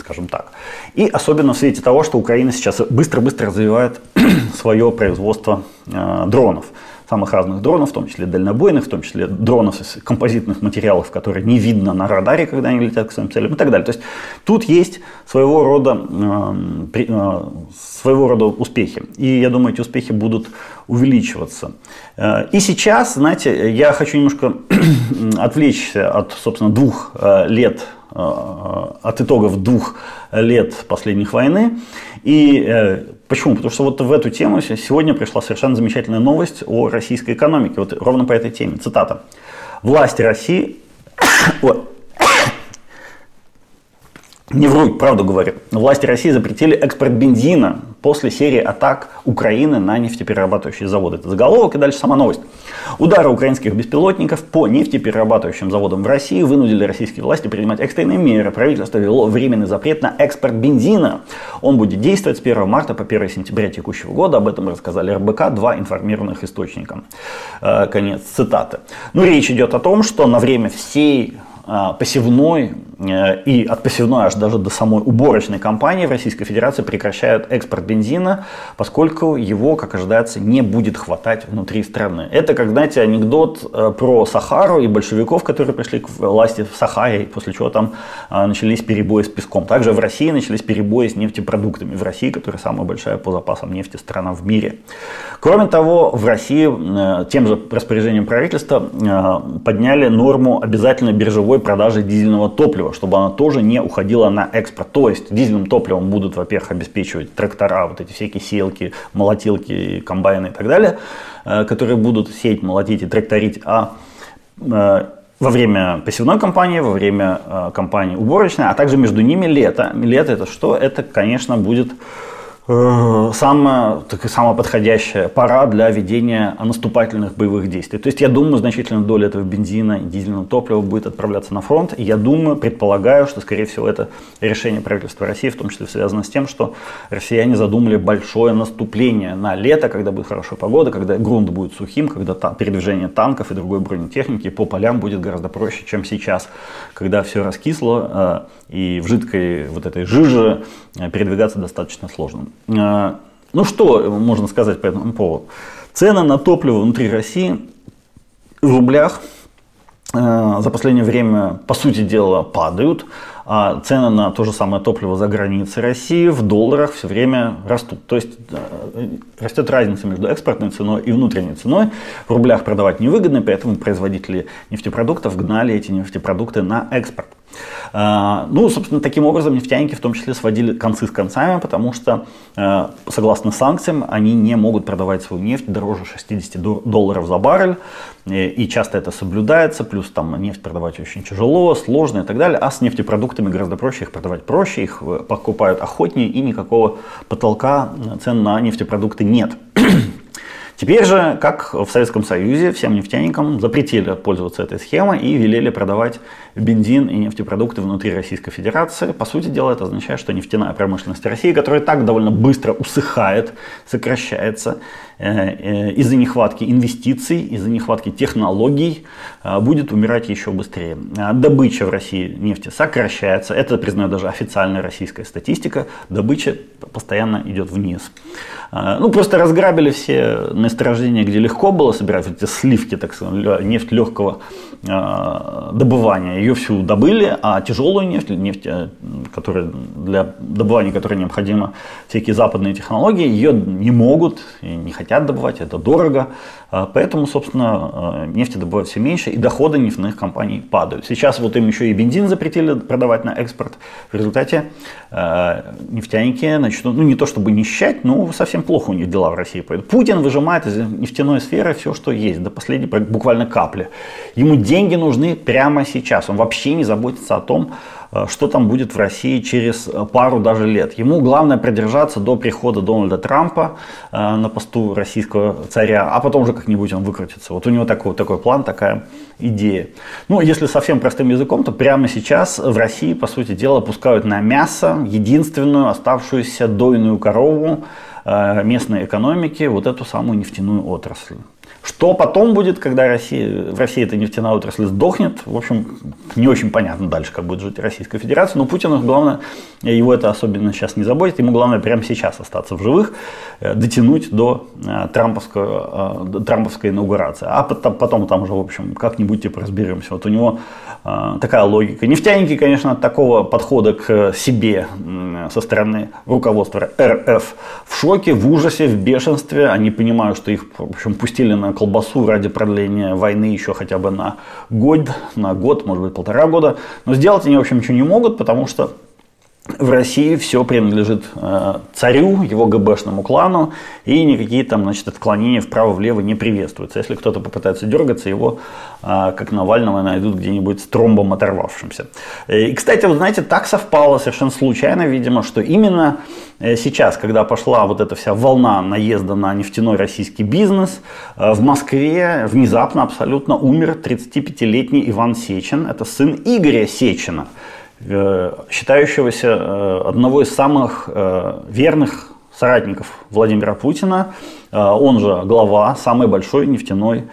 скажем так. И особенно в свете того, что Украина сейчас быстро-быстро развивает свое производство э, дронов самых разных дронов, в том числе дальнобойных, в том числе дронов из композитных материалов, которые не видно на радаре, когда они летят к своим целям и так далее. То есть тут есть своего рода, э, своего рода успехи. И я думаю, эти успехи будут увеличиваться. Э, и сейчас, знаете, я хочу немножко отвлечься от, собственно, двух э, лет от итогов двух лет последних войны. И Почему? Потому что вот в эту тему сегодня пришла совершенно замечательная новость о российской экономике. Вот ровно по этой теме. Цитата. Власти России... Не вру, правду говорю. Власти России запретили экспорт бензина после серии атак Украины на нефтеперерабатывающие заводы. Это заголовок и дальше сама новость. Удары украинских беспилотников по нефтеперерабатывающим заводам в России вынудили российские власти принимать экстренные меры. Правительство ввело временный запрет на экспорт бензина. Он будет действовать с 1 марта по 1 сентября текущего года. Об этом рассказали РБК, два информированных источника. Э, конец цитаты. Ну, речь идет о том, что на время всей а, посевной э, и от посевной аж даже до самой уборочной компании в Российской Федерации прекращают экспорт бензина, поскольку его, как ожидается, не будет хватать внутри страны. Это, как, знаете, анекдот э, про Сахару и большевиков, которые пришли к власти в Сахаре, после чего там а, начались перебои с песком. Также в России начались перебои с нефтепродуктами. В России, которая самая большая по запасам нефти страна в мире. Кроме того, в России э, тем же распоряжением правительства подняли норму обязательной биржевой продажей дизельного топлива, чтобы она тоже не уходила на экспорт. То есть дизельным топливом будут, во-первых, обеспечивать трактора, вот эти всякие селки, молотилки, комбайны и так далее, э, которые будут сеять, молотить и тракторить, а э, во время посевной кампании, во время э, кампании уборочной, а также между ними лето. Лето это что? Это, конечно, будет самая, так, самая подходящая пора для ведения наступательных боевых действий. То есть я думаю, значительная доля этого бензина и дизельного топлива будет отправляться на фронт. И я думаю, предполагаю, что, скорее всего, это решение правительства России, в том числе связано с тем, что россияне задумали большое наступление на лето, когда будет хорошая погода, когда грунт будет сухим, когда та, передвижение танков и другой бронетехники по полям будет гораздо проще, чем сейчас, когда все раскисло э, и в жидкой вот этой жиже э, передвигаться достаточно сложно. Э, ну что можно сказать по этому поводу? Цены на топливо внутри России в рублях э, за последнее время, по сути дела, падают, а цены на то же самое топливо за границей России в долларах все время растут. То есть э, растет разница между экспортной ценой и внутренней ценой. В рублях продавать невыгодно, поэтому производители нефтепродуктов гнали эти нефтепродукты на экспорт. А, ну, собственно, таким образом нефтяники в том числе сводили концы с концами, потому что, э, согласно санкциям, они не могут продавать свою нефть дороже 60 долларов за баррель, и часто это соблюдается, плюс там нефть продавать очень тяжело, сложно и так далее, а с нефтепродуктами гораздо проще, их продавать проще, их э, покупают охотнее, и никакого потолка цен на нефтепродукты нет. Теперь же, как в Советском Союзе, всем нефтяникам запретили пользоваться этой схемой и велели продавать бензин и нефтепродукты внутри Российской Федерации. По сути дела, это означает, что нефтяная промышленность России, которая так довольно быстро усыхает, сокращается, Э, э, из-за нехватки инвестиций, из-за нехватки технологий э, будет умирать еще быстрее. Добыча в России нефти сокращается, это признает даже официальная российская статистика, добыча постоянно идет вниз. Ну, просто разграбили все месторождения, где легко было собирать эти сливки, так сказать, нефть легкого добывания. Ее всю добыли, а тяжелую нефть, нефть, которая для добывания которой необходимы всякие западные технологии, ее не могут и не хотят добывать, это дорого. А, поэтому, собственно, а, нефти добывают все меньше, и доходы нефтяных компаний падают. Сейчас вот им еще и бензин запретили продавать на экспорт. В результате а, нефтяники начнут, ну не то чтобы нищать, но совсем плохо у них дела в России пойдут. Путин выжимает из нефтяной сферы все, что есть, до последней буквально капли. Ему деньги нужны прямо сейчас. Он вообще не заботится о том, Э, что там будет в России через э, пару даже лет. Ему главное продержаться до прихода Дональда Трампа э, на посту российского царя, а потом уже как-нибудь он выкрутится. Вот у него такой, такой план, такая идея. Ну, если совсем простым языком, то прямо сейчас в России, по сути дела, пускают на мясо единственную оставшуюся дойную корову местной экономики, вот эту самую нефтяную отрасль. Что потом будет, когда Россия, в России эта нефтяная отрасль сдохнет, в общем, не очень понятно дальше, как будет жить Российская Федерация. Но Путину главное, его это особенно сейчас не заботит, ему главное прямо сейчас остаться в живых, э, дотянуть до э, трамповского, э, трамповской инаугурации. А потом, потом там уже, в общем, как-нибудь типа разберемся. Вот у него такая логика. Нефтяники, конечно, от такого подхода к себе со стороны руководства РФ в шоке, в ужасе, в бешенстве. Они понимают, что их, в общем, пустили на колбасу ради продления войны еще хотя бы на год, на год, может быть полтора года. Но сделать они, в общем, ничего не могут, потому что в России все принадлежит э, царю, его ГБшному клану, и никакие там, значит, отклонения вправо-влево не приветствуются. Если кто-то попытается дергаться, его, э, как Навального, найдут где-нибудь с тромбом оторвавшимся. И, кстати, вот знаете, так совпало совершенно случайно, видимо, что именно э, сейчас, когда пошла вот эта вся волна наезда на нефтяной российский бизнес, э, в Москве внезапно абсолютно умер 35-летний Иван Сечин, это сын Игоря Сечина. Э, считающегося э, одного из самых э, верных соратников Владимира Путина. Он же глава самой большой нефтяной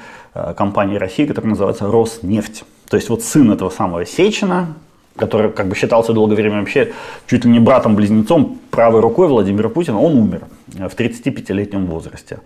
компании России, которая называется Роснефть. То есть вот сын этого самого Сечина, который как бы считался долгое время вообще чуть ли не братом-близнецом, правой рукой Владимира Путина, он умер в 35-летнем возрасте.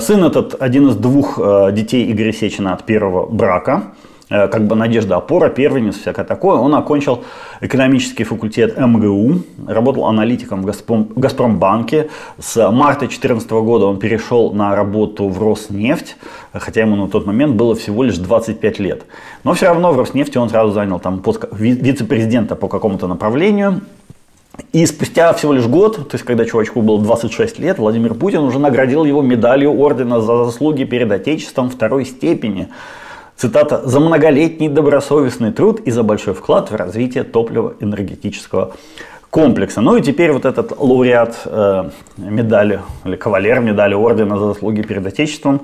Сын этот один из двух детей Игоря Сечина от первого брака. Э, как бы надежда опора, первенец, всякое такое. Он окончил экономический факультет МГУ, работал аналитиком в Газпром, Газпромбанке. С марта 2014 года он перешел на работу в Роснефть, хотя ему на тот момент было всего лишь 25 лет. Но все равно в Роснефти он сразу занял там пост вице-президента по какому-то направлению. И спустя всего лишь год, то есть когда чувачку было 26 лет, Владимир Путин уже наградил его медалью ордена за заслуги перед Отечеством второй степени – Цитата, «за многолетний добросовестный труд и за большой вклад в развитие топливо-энергетического комплекса». Ну и теперь вот этот лауреат э, медали, или кавалер медали ордена за заслуги перед Отечеством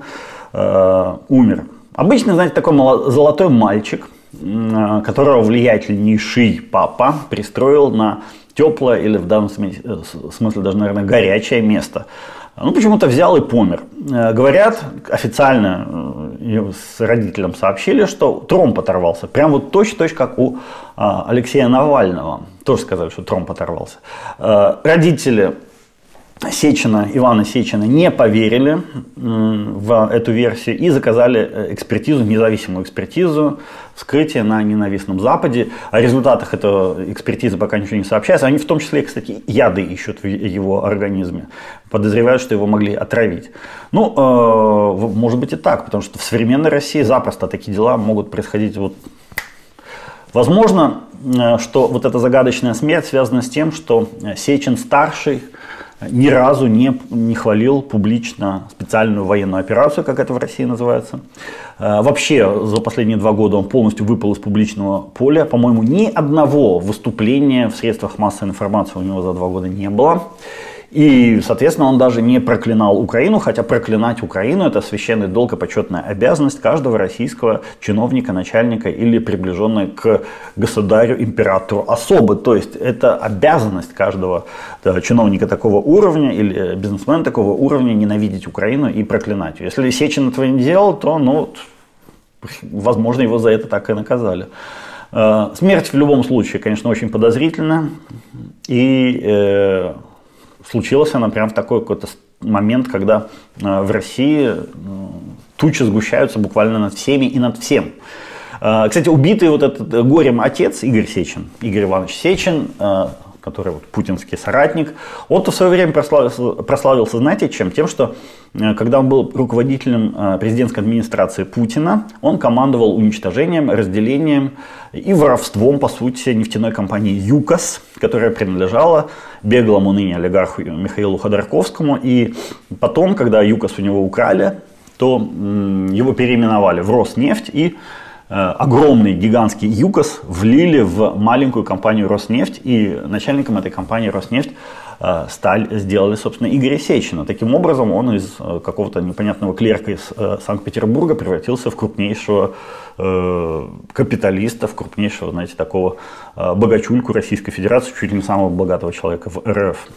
э, умер. Обычно, знаете, такой золотой мальчик, э, которого влиятельнейший папа пристроил на теплое или в данном смысле, смысле даже, наверное, горячее место – ну, почему-то взял и помер. Э, говорят, официально э, с родителям сообщили, что тромб оторвался. Прям вот точно-точно как у а, Алексея Навального. Тоже сказали, что тромб оторвался. Э, родители Сечина, Ивана Сечина не поверили в эту версию и заказали э, экспертизу, независимую экспертизу, вскрытие на ненавистном Западе. О результатах этого экспертизы пока ничего не сообщается. Они в том числе, кстати, яды ищут в его организме. Подозревают, что его могли отравить. Ну, э, может быть и так, потому что в современной России запросто такие дела могут происходить вот Возможно, э, что вот эта загадочная смерть связана с тем, что Сечин старший ни разу не, не хвалил публично специальную военную операцию, как это в России называется. Э, вообще за последние два года он полностью выпал из публичного поля. По-моему, ни одного выступления в средствах массовой информации у него за два года не было. И, соответственно, он даже не проклинал Украину, хотя проклинать Украину – это священный долг и почетная обязанность каждого российского чиновника, начальника или приближенной к государю, императору особы. То есть это обязанность каждого да, чиновника такого уровня или бизнесмена такого уровня ненавидеть Украину и проклинать ее. Если Сечин этого не делал, то, ну, возможно, его за это так и наказали. Э, смерть в любом случае, конечно, очень подозрительна. И э, случилась она прям в такой какой-то момент, когда э, в России э, тучи сгущаются буквально над всеми и над всем. Э, кстати, убитый вот этот горем отец Игорь Сечин, Игорь Иванович Сечин, который вот путинский соратник, он-то в свое время прославился, прославился, знаете, чем? Тем, что когда он был руководителем президентской администрации Путина, он командовал уничтожением, разделением и воровством, по сути, нефтяной компании ЮКОС, которая принадлежала беглому ныне олигарху Михаилу Ходорковскому. И потом, когда ЮКОС у него украли, то его переименовали в Роснефть и э, огромный гигантский ЮКОС влили в маленькую компанию Роснефть, и начальником этой компании Роснефть Э, сталь сделали, собственно, Игоря Сечина. Таким образом, он из э, какого-то непонятного клерка из э, Санкт-Петербурга превратился в крупнейшего капиталиста, в крупнейшего, знаете, такого богачульку Российской Федерации, чуть ли не самого богатого человека в РФ.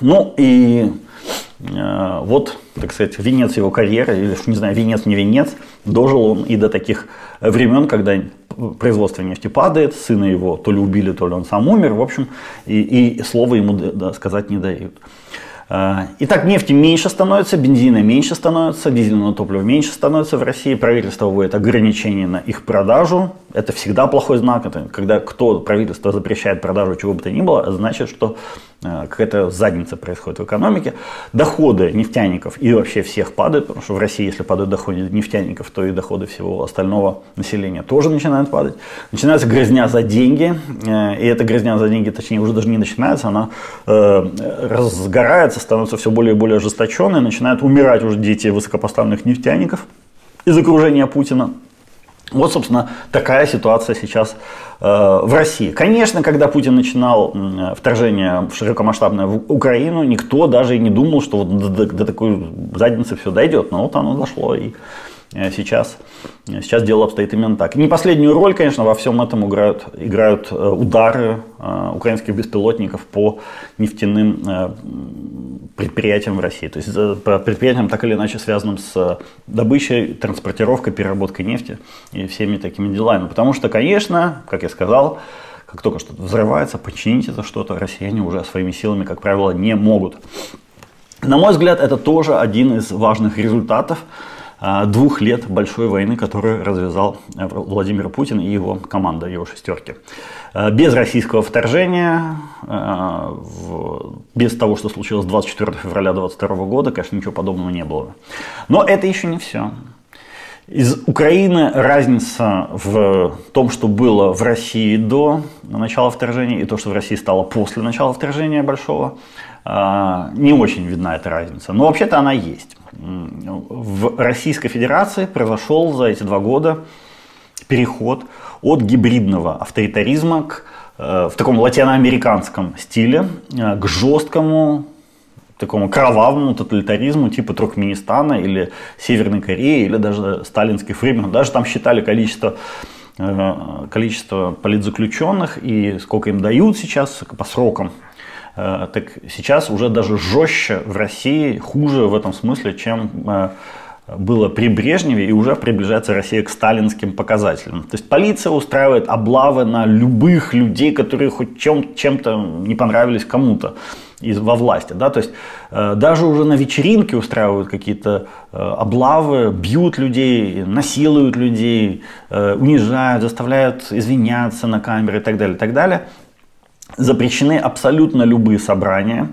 Ну и э, вот, так сказать, венец его карьеры, или, не знаю, венец не венец, дожил он и до таких времен, когда производство нефти падает, сына его то ли убили, то ли он сам умер, в общем, и, и слова ему да, сказать не дают. Э, итак, нефти меньше становится, бензина меньше становится, дизельного топлива меньше становится в России. Правительство вводит ограничения на их продажу. Это всегда плохой знак. Это когда кто правительство запрещает продажу чего бы то ни было, значит, что какая-то задница происходит в экономике. Доходы нефтяников и вообще всех падают, потому что в России, если падают доходы нефтяников, то и доходы всего остального населения тоже начинают падать. Начинается грязня за деньги, э, и эта грязня за деньги, точнее, уже даже не начинается, она э, разгорается, становится все более и более ожесточенной, начинают умирать уже дети высокопоставленных нефтяников из окружения Путина. Вот, собственно, такая ситуация сейчас э, в России. Конечно, когда Путин начинал вторжение широкомасштабное в Украину, никто даже и не думал, что вот до, до, такой задницы все дойдет. Но вот оно дошло. И сейчас, э, сейчас дело обстоит именно так. Не последнюю роль, конечно, во всем этом играют, играют э, удары украинских беспилотников по нефтяным предприятиям в России. То есть по предприятиям, так или иначе связанным с добычей, транспортировкой, переработкой нефти и всеми такими делами. Потому что, конечно, как я сказал, как только что-то взрывается, починить это что-то россияне уже своими силами, как правило, не могут. На мой взгляд, это тоже один из важных результатов двух лет большой войны, которую развязал э, Владимир Путин и его команда, его шестерки. А, без российского вторжения, а, без того, что случилось 24 февраля 2022 года, конечно, ничего подобного не было. Но это еще не все. Из Украины разница в том, что было в России до начала вторжения и то, что в России стало после начала вторжения большого, не очень видна эта разница. Но вообще-то она есть в Российской Федерации произошел за эти два года переход от гибридного авторитаризма к, э, в таком латиноамериканском стиле э, к жесткому такому кровавому тоталитаризму типа Туркменистана или Северной Кореи или даже сталинских времен. Даже там считали количество э, количество политзаключенных и сколько им дают сейчас по срокам так сейчас уже даже жестче в России, хуже в этом смысле, чем э, было при Брежневе, и уже приближается Россия к сталинским показателям. То есть полиция устраивает облавы на любых людей, которые хоть чем, чем-то не понравились кому-то из, во власти. Да? То есть э, даже уже на вечеринке устраивают какие-то э, облавы, бьют людей, насилуют людей, э, унижают, заставляют извиняться на камеры и так далее, и так далее запрещены абсолютно любые собрания.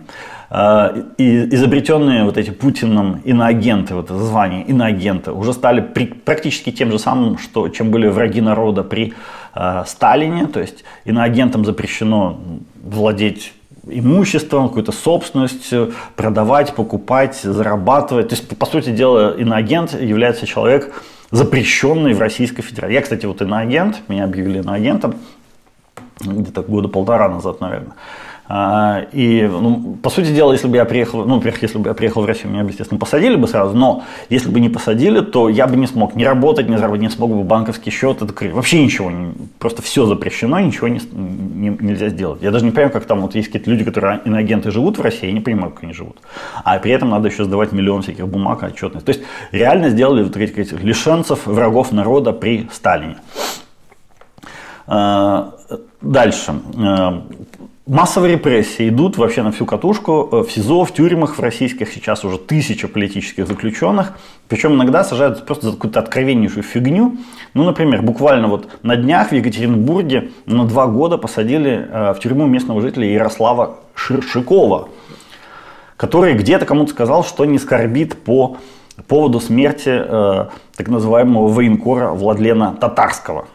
Э, и изобретенные вот эти Путиным иноагенты, вот это звание иноагента, уже стали при, практически тем же самым, что, чем были враги народа при э, Сталине. То есть иноагентам запрещено владеть имуществом, какой-то собственностью, продавать, покупать, зарабатывать. То есть, по сути дела, иноагент является человек, запрещенный в Российской Федерации. Я, кстати, вот иноагент, меня объявили иноагентом где-то года полтора назад, наверное. А, и, ну, по сути дела, если бы я приехал, ну, во-первых, если бы я приехал в Россию, меня бы, естественно, посадили бы сразу, но если бы не посадили, то я бы не смог ни работать, ни заработать, не смог бы банковский счет открыть. Вообще ничего, не, просто все запрещено, ничего не, не, нельзя сделать. Я даже не понимаю, как там вот есть какие-то люди, которые иноагенты живут в России, я не понимаю, как они живут. А при этом надо еще сдавать миллион всяких бумаг, отчетность. То есть реально сделали вот этих лишенцев, врагов народа при Сталине. А, дальше. А, массовые репрессии идут вообще на всю катушку. Э, в СИЗО, в тюрьмах в российских сейчас уже тысяча политических заключенных. Причем иногда сажают просто за какую-то откровеннейшую фигню. Ну, например, буквально вот на днях в Екатеринбурге на два года посадили э, в тюрьму местного жителя Ярослава Ширшикова, который где-то кому-то сказал, что не скорбит по поводу смерти э, так называемого военкора Владлена Татарского.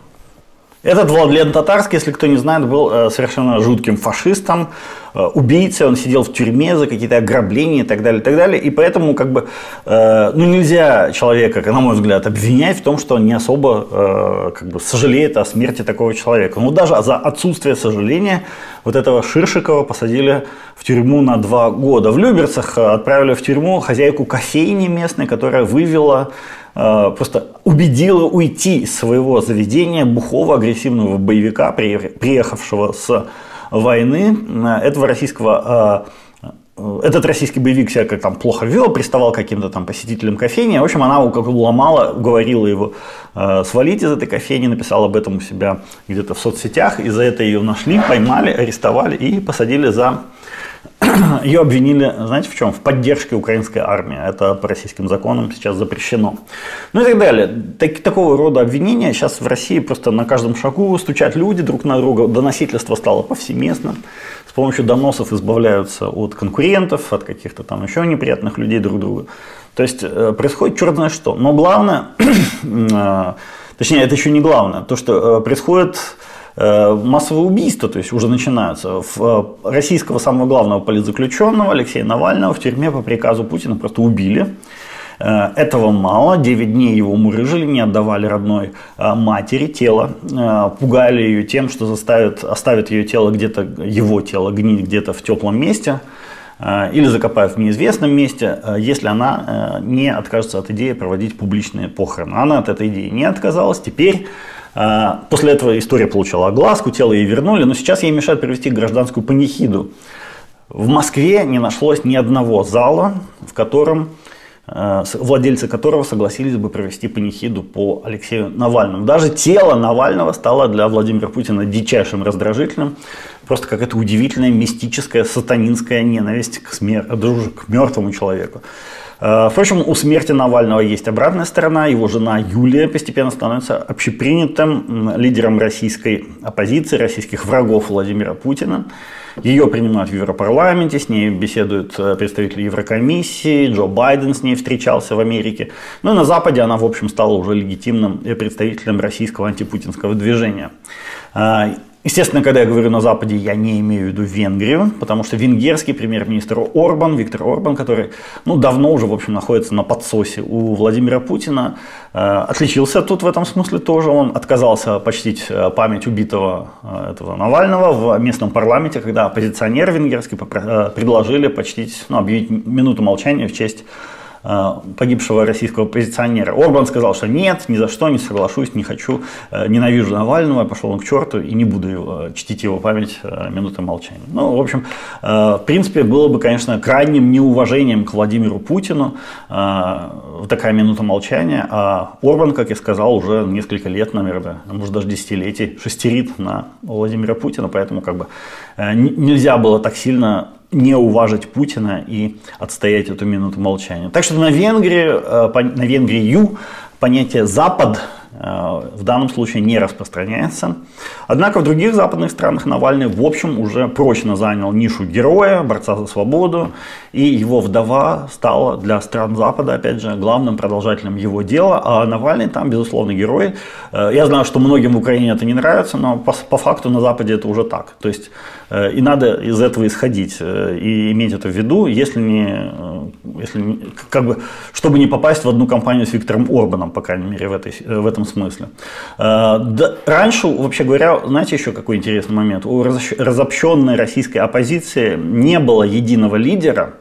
Этот Владлен Татарский, если кто не знает, был э, совершенно жутким фашистом, э, убийцей, он сидел в тюрьме за какие-то ограбления и так далее, и так далее. И поэтому, как бы, э, ну, нельзя человека, на мой взгляд, обвинять в том, что он не особо, как бы, сожалеет о смерти такого человека. Ну, даже за отсутствие сожаления вот этого Ширшикова посадили в тюрьму на два года. В Люберцах отправили в тюрьму хозяйку кофейни местной, которая вывела просто убедила уйти из своего заведения бухого агрессивного боевика, приехавшего с войны, э, этого российского э, этот российский боевик себя как там плохо вел, приставал к каким-то там посетителям кофейни. В общем, она как уломала, уговорила его э, свалить из этой кофейни, написала об этом у себя где-то в соцсетях. И за это ее нашли, поймали, арестовали и посадили за ее обвинили, знаете, в чем? В поддержке украинской армии. Это по российским законам сейчас запрещено. Ну и так далее. Так, такого рода обвинения сейчас в России просто на каждом шагу стучат люди друг на друга. Доносительство стало повсеместно. С помощью доносов избавляются от конкурентов, от каких-то там еще неприятных людей друг друга. То есть э, происходит черт знает что. Но главное, э, точнее, это еще не главное, то, что э, происходит массовые убийства, то есть уже начинаются. Российского самого главного политзаключенного Алексея Навального в тюрьме по приказу Путина просто убили. Этого мало. 9 дней его мурыжили, не отдавали родной матери тело. Пугали ее тем, что заставят, оставят ее тело где-то, его тело гнить где-то в теплом месте. Э, или закопают в неизвестном месте, э, если она э, не откажется от идеи проводить публичные похороны. Она от этой идеи не отказалась. Теперь После этого история получила огласку, тело ей вернули, но сейчас ей мешают провести гражданскую панихиду. В Москве не нашлось ни одного зала, в котором владельцы которого согласились бы провести панихиду по Алексею Навальному. Даже тело Навального стало для Владимира Путина дичайшим раздражителем просто какая-то удивительная мистическая сатанинская ненависть к, смер... к мертвому человеку. Э, впрочем, у смерти Навального есть обратная сторона. Его жена Юлия постепенно становится общепринятым лидером российской оппозиции, российских врагов Владимира Путина. Ее принимают в Европарламенте, с ней беседуют э, представители Еврокомиссии, Джо Байден с ней встречался в Америке. Ну и на Западе она, в общем, стала уже легитимным представителем российского антипутинского движения. Естественно, когда я говорю на Западе, я не имею в виду Венгрию, потому что венгерский премьер-министр Орбан, Виктор Орбан, который ну, давно уже, в общем, находится на подсосе у Владимира Путина, э, отличился тут в этом смысле тоже. Он отказался почтить э, память убитого э, этого Навального в местном парламенте, когда оппозиционеры венгерские предложили почтить, ну, объявить минуту молчания в честь погибшего российского оппозиционера. Орбан сказал, что нет, ни за что не соглашусь, не хочу, э, ненавижу Навального, пошел он к черту и не буду его, э, чтить его память минутой молчания. Ну, в общем, в принципе, было бы, конечно, крайним неуважением к Владимиру Путину такая минута молчания, а Орбан, как я сказал, уже несколько лет, наверное, может даже десятилетий шестерит на Владимира Путина, поэтому как бы нельзя было так сильно не уважить Путина и отстоять эту минуту молчания. Так что на Венгрии, э, на Венгрию понятие «Запад» в данном случае не распространяется. Однако в других западных странах Навальный в общем уже прочно занял нишу героя, борца за свободу, и его вдова стала для стран Запада, опять же, главным продолжателем его дела, а Навальный там, безусловно, герой. Э, я знаю, что многим в Украине это не нравится, но по, по факту на Западе это уже так. То есть э, и надо из этого исходить и иметь это в виду, если не, если не, как бы, чтобы не попасть в одну компанию с Виктором Орбаном, по крайней мере, в, этой, в этом смысле. Э, раньше, вообще говоря, знаете еще какой интересный момент? У разобщенной российской оппозиции не было единого лидера,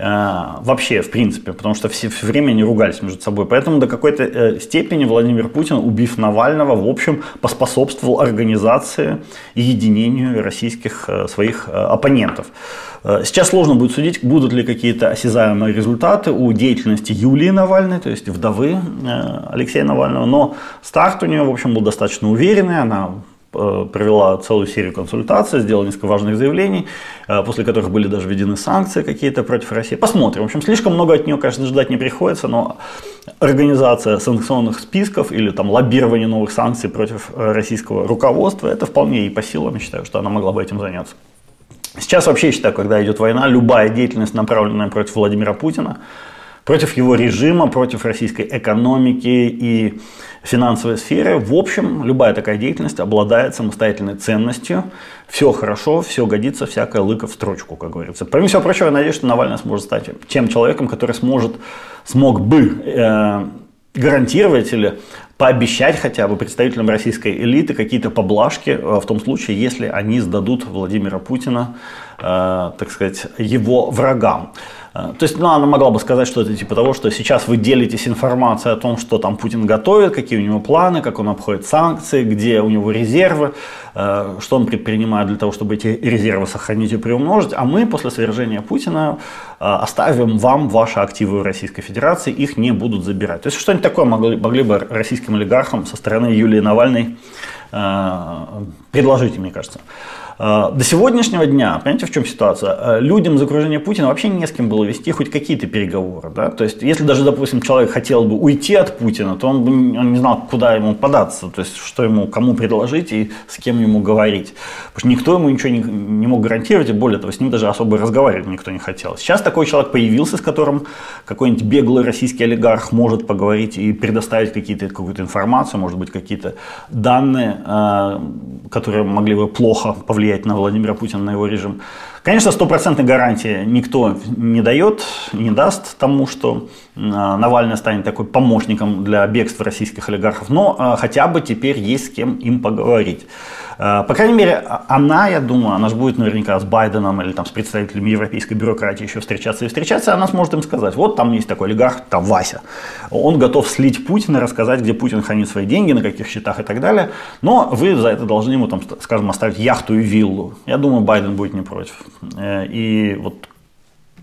вообще, в принципе, потому что все, все время они ругались между собой. Поэтому до какой-то э, степени Владимир Путин, убив Навального, в общем, поспособствовал организации и единению российских своих оппонентов. Э, сейчас сложно будет судить, будут ли какие-то осязаемые результаты у деятельности Юлии Навальной, то есть вдовы э, Алексея Навального, но старт у нее, в общем, был достаточно уверенный, она э, провела целую серию консультаций, сделала несколько важных заявлений, после которых были даже введены санкции какие-то против России. Посмотрим. В общем, слишком много от нее, конечно, ждать не приходится, но организация санкционных списков или там лоббирование новых санкций против российского руководства, это вполне и по силам, я считаю, что она могла бы этим заняться. Сейчас вообще я считаю, когда идет война, любая деятельность, направленная против Владимира Путина, против его режима, против российской экономики и финансовой сферы. В общем, любая такая деятельность обладает самостоятельной ценностью. Все хорошо, все годится, всякая лыка в строчку, как говорится. Помимо всего прочего, я надеюсь, что Навальный сможет стать тем человеком, который сможет, смог бы э, гарантировать или пообещать хотя бы представителям российской элиты какие-то поблажки э, в том случае, если они сдадут Владимира Путина, э, так сказать, его врагам. Э, то есть, ну, она могла бы сказать что-то типа того, что сейчас вы делитесь информацией о том, что там Путин готовит, какие у него планы, как он обходит санкции, где у него резервы, э, что он предпринимает для того, чтобы эти резервы сохранить и приумножить, а мы после свержения Путина э, оставим вам ваши активы в Российской Федерации, их не будут забирать. То есть, что-нибудь такое могли, могли бы российским олигархам со стороны Юлии Навальной предложить, мне кажется. Э, до сегодняшнего дня, понимаете, в чем ситуация? Э, людям из окружения Путина вообще не с кем было вести хоть какие-то переговоры. Да? То есть, если даже, допустим, человек хотел бы уйти от Путина, то он, бы, он не знал, куда ему податься, то есть, что ему, кому предложить и с кем ему говорить. Потому что никто ему ничего не, не мог гарантировать, и более того, с ним даже особо разговаривать никто не хотел. Сейчас такой человек появился, с которым какой-нибудь беглый российский олигарх может поговорить и предоставить какие-то, какую-то информацию, может быть, какие-то данные, э, которые могли бы плохо повлиять на Владимира Путина, на его режим. Конечно, стопроцентной гарантии никто не дает, не даст тому, что а, Навальный станет такой помощником для бегства российских олигархов, но а, хотя бы теперь есть с кем им поговорить. А, по крайней мере, она, я думаю, она же будет наверняка с Байденом или там, с представителями европейской бюрократии еще встречаться и встречаться, она сможет им сказать, вот там есть такой олигарх, там Вася, он готов слить Путина, рассказать, где Путин хранит свои деньги, на каких счетах и так далее, но вы за это должны ему, там, скажем, оставить яхту и виллу. Я думаю, Байден будет не против. Э, и вот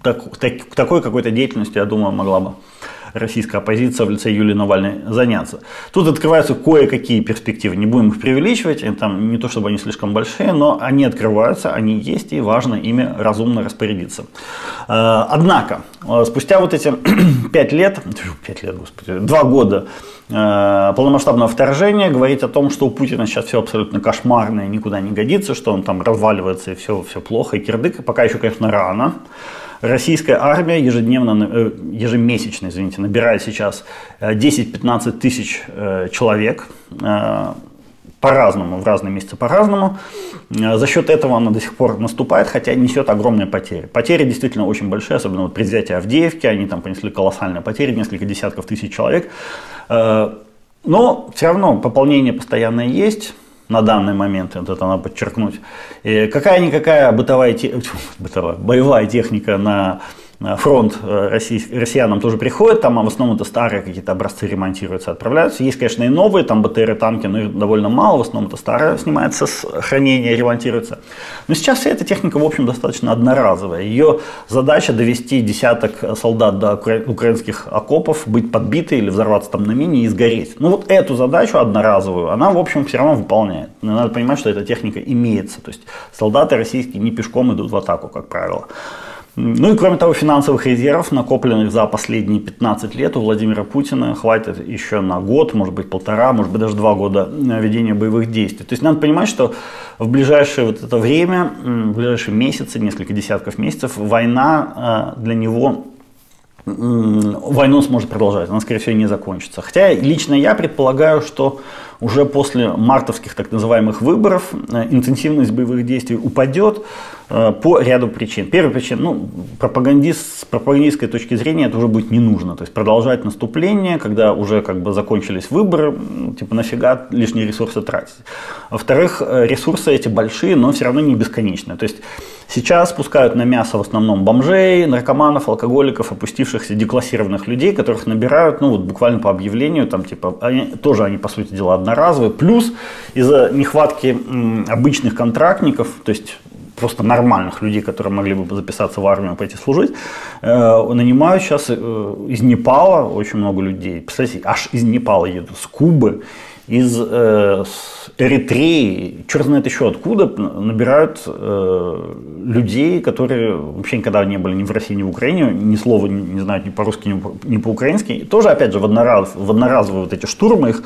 так, так, такой какой-то деятельностью, я думаю, могла бы российская оппозиция в лице Юлии Навальной заняться. Тут открываются кое-какие перспективы, не будем их преувеличивать, там не то чтобы они слишком большие, но они открываются, они есть и важно ими разумно распорядиться. Э, однако, э, спустя вот эти пять лет, пять лет, господи, два года э, полномасштабного вторжения, говорить о том, что у Путина сейчас все абсолютно кошмарное, никуда не годится, что он там разваливается и все, все плохо, и кирдык, пока еще, конечно, рано. Российская армия ежедневно, э, ежемесячно, извините, набирает сейчас 10-15 э, тысяч э, человек по-разному, в разные месяцы по-разному. За счет этого она до сих пор наступает, хотя несет огромные потери. Потери действительно очень большие, особенно вот при взятии Авдеевки, они там понесли колоссальные потери, несколько десятков тысяч человек. Но все равно пополнение постоянное есть на данный момент, это надо подчеркнуть. Какая-никакая бытовая, бытовая, боевая техника на фронт э, россиянам тоже приходит, там а в основном это старые какие-то образцы ремонтируются, отправляются. Есть, конечно, и новые, там БТРы, танки, но их довольно мало, в основном это старое снимается с хранения, ремонтируется. Но сейчас вся эта техника, в общем, достаточно одноразовая. Ее задача довести десяток солдат до украинских окопов, быть подбитой или взорваться там на мине и сгореть. Ну вот эту задачу одноразовую, она, в общем, все равно выполняет. Но надо понимать, что эта техника имеется. То есть солдаты российские не пешком идут в атаку, как правило. Ну и кроме того, финансовых резервов, накопленных за последние 15 лет у Владимира Путина, хватит еще на год, может быть полтора, может быть даже два года ведения боевых действий. То есть надо понимать, что в ближайшее вот это время, в ближайшие месяцы, несколько десятков месяцев, война э, для него войну сможет продолжать, она, скорее всего, не закончится. Хотя лично я предполагаю, что уже после мартовских так называемых выборов э, интенсивность боевых действий упадет э, по ряду причин. Первая причина, ну, пропагандист, с пропагандистской точки зрения это уже будет не нужно. То есть продолжать наступление, когда уже как бы закончились выборы, типа нафига лишние ресурсы тратить. Во-вторых, э, ресурсы эти большие, но все равно не бесконечные. То есть сейчас спускают на мясо в основном бомжей, наркоманов, алкоголиков, опустившихся, деклассированных людей, которых набирают, ну вот буквально по объявлению, там типа, они, тоже они по сути дела одноразовые, плюс из-за нехватки обычных контрактников, то есть просто нормальных людей, которые могли бы записаться в армию, пойти служить, э, нанимают сейчас э, из Непала очень много людей. Представляете, аж из Непала едут, с Кубы, из э, Эритреи, черт знает еще откуда, набирают э, людей, которые вообще никогда не были ни в России, ни в Украине, ни слова не, не знают ни по-русски, ни, по-украински. И тоже, опять же, в, однораз, в одноразовые вот эти штурмы их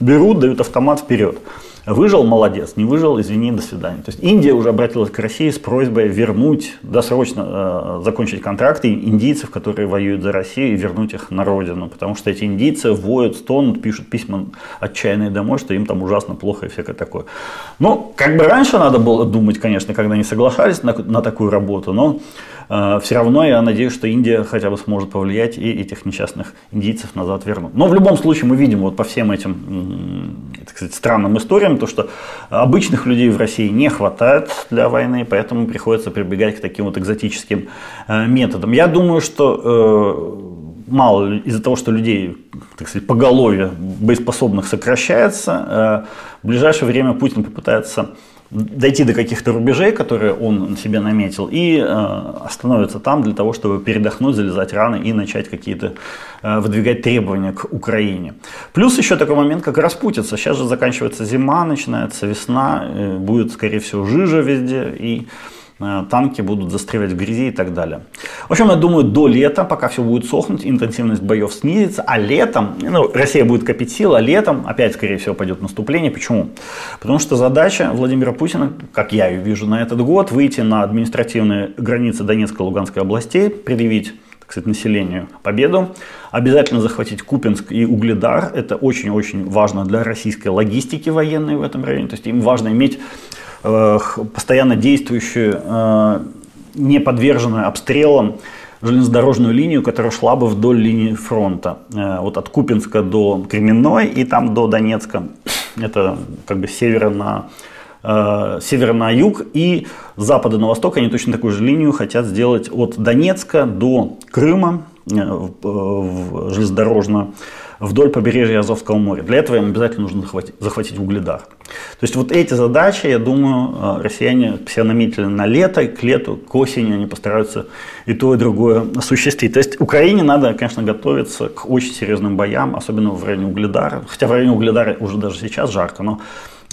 берут, дают автомат вперед. Выжил – молодец, не выжил – извини, до свидания. То есть Индия уже обратилась к России с просьбой вернуть, досрочно э, закончить контракты индийцев, которые воюют за Россию, и вернуть их на родину. Потому что эти индийцы воют, стонут, пишут письма отчаянные домой, что им там ужасно плохо и всякое такое. Ну, как бы раньше надо было думать, конечно, когда они соглашались на, на такую работу, но все равно я надеюсь, что Индия хотя бы сможет повлиять и этих несчастных индийцев назад вернуть. Но в любом случае мы видим вот по всем этим, так сказать, странным историям, то что обычных людей в России не хватает для войны, поэтому приходится прибегать к таким вот экзотическим э, методам. Я думаю, что э, мало из-за того, что людей, так сказать, поголовье боеспособных сокращается, э, в ближайшее время Путин попытается дойти до каких-то рубежей, которые он себе наметил, и э, остановиться там для того, чтобы передохнуть, залезать раны и начать какие-то э, выдвигать требования к Украине. Плюс еще такой момент, как распутиться. Сейчас же заканчивается зима, начинается весна, э, будет, скорее всего, жижа везде, и танки будут застревать в грязи и так далее. В общем, я думаю, до лета, пока все будет сохнуть, интенсивность боев снизится, а летом, ну, Россия будет копить силы, а летом опять, скорее всего, пойдет наступление. Почему? Потому что задача Владимира Путина, как я ее вижу на этот год, выйти на административные границы Донецкой и Луганской областей, предъявить кстати, населению победу. Обязательно захватить Купинск и Угледар. Это очень-очень важно для российской логистики военной в этом районе. То есть им важно иметь Э, постоянно действующую, э, не подверженную обстрелам железнодорожную линию, которая шла бы вдоль линии фронта. Э, вот от Купинска до Кременной и там до Донецка. Это как бы севера на севера на юг и с запада на восток они точно такую же линию хотят сделать от Донецка до Крыма в железнодорожную вдоль побережья Азовского моря. Для этого им обязательно нужно захватить, захватить Угледар. То есть вот эти задачи, я думаю, э, россияне все наметили на лето, к лету, к осени они постараются и то, и другое осуществить. То есть Украине надо, конечно, готовиться к очень серьезным боям, особенно в районе Угледара. Хотя в районе Угледара уже даже сейчас жарко, но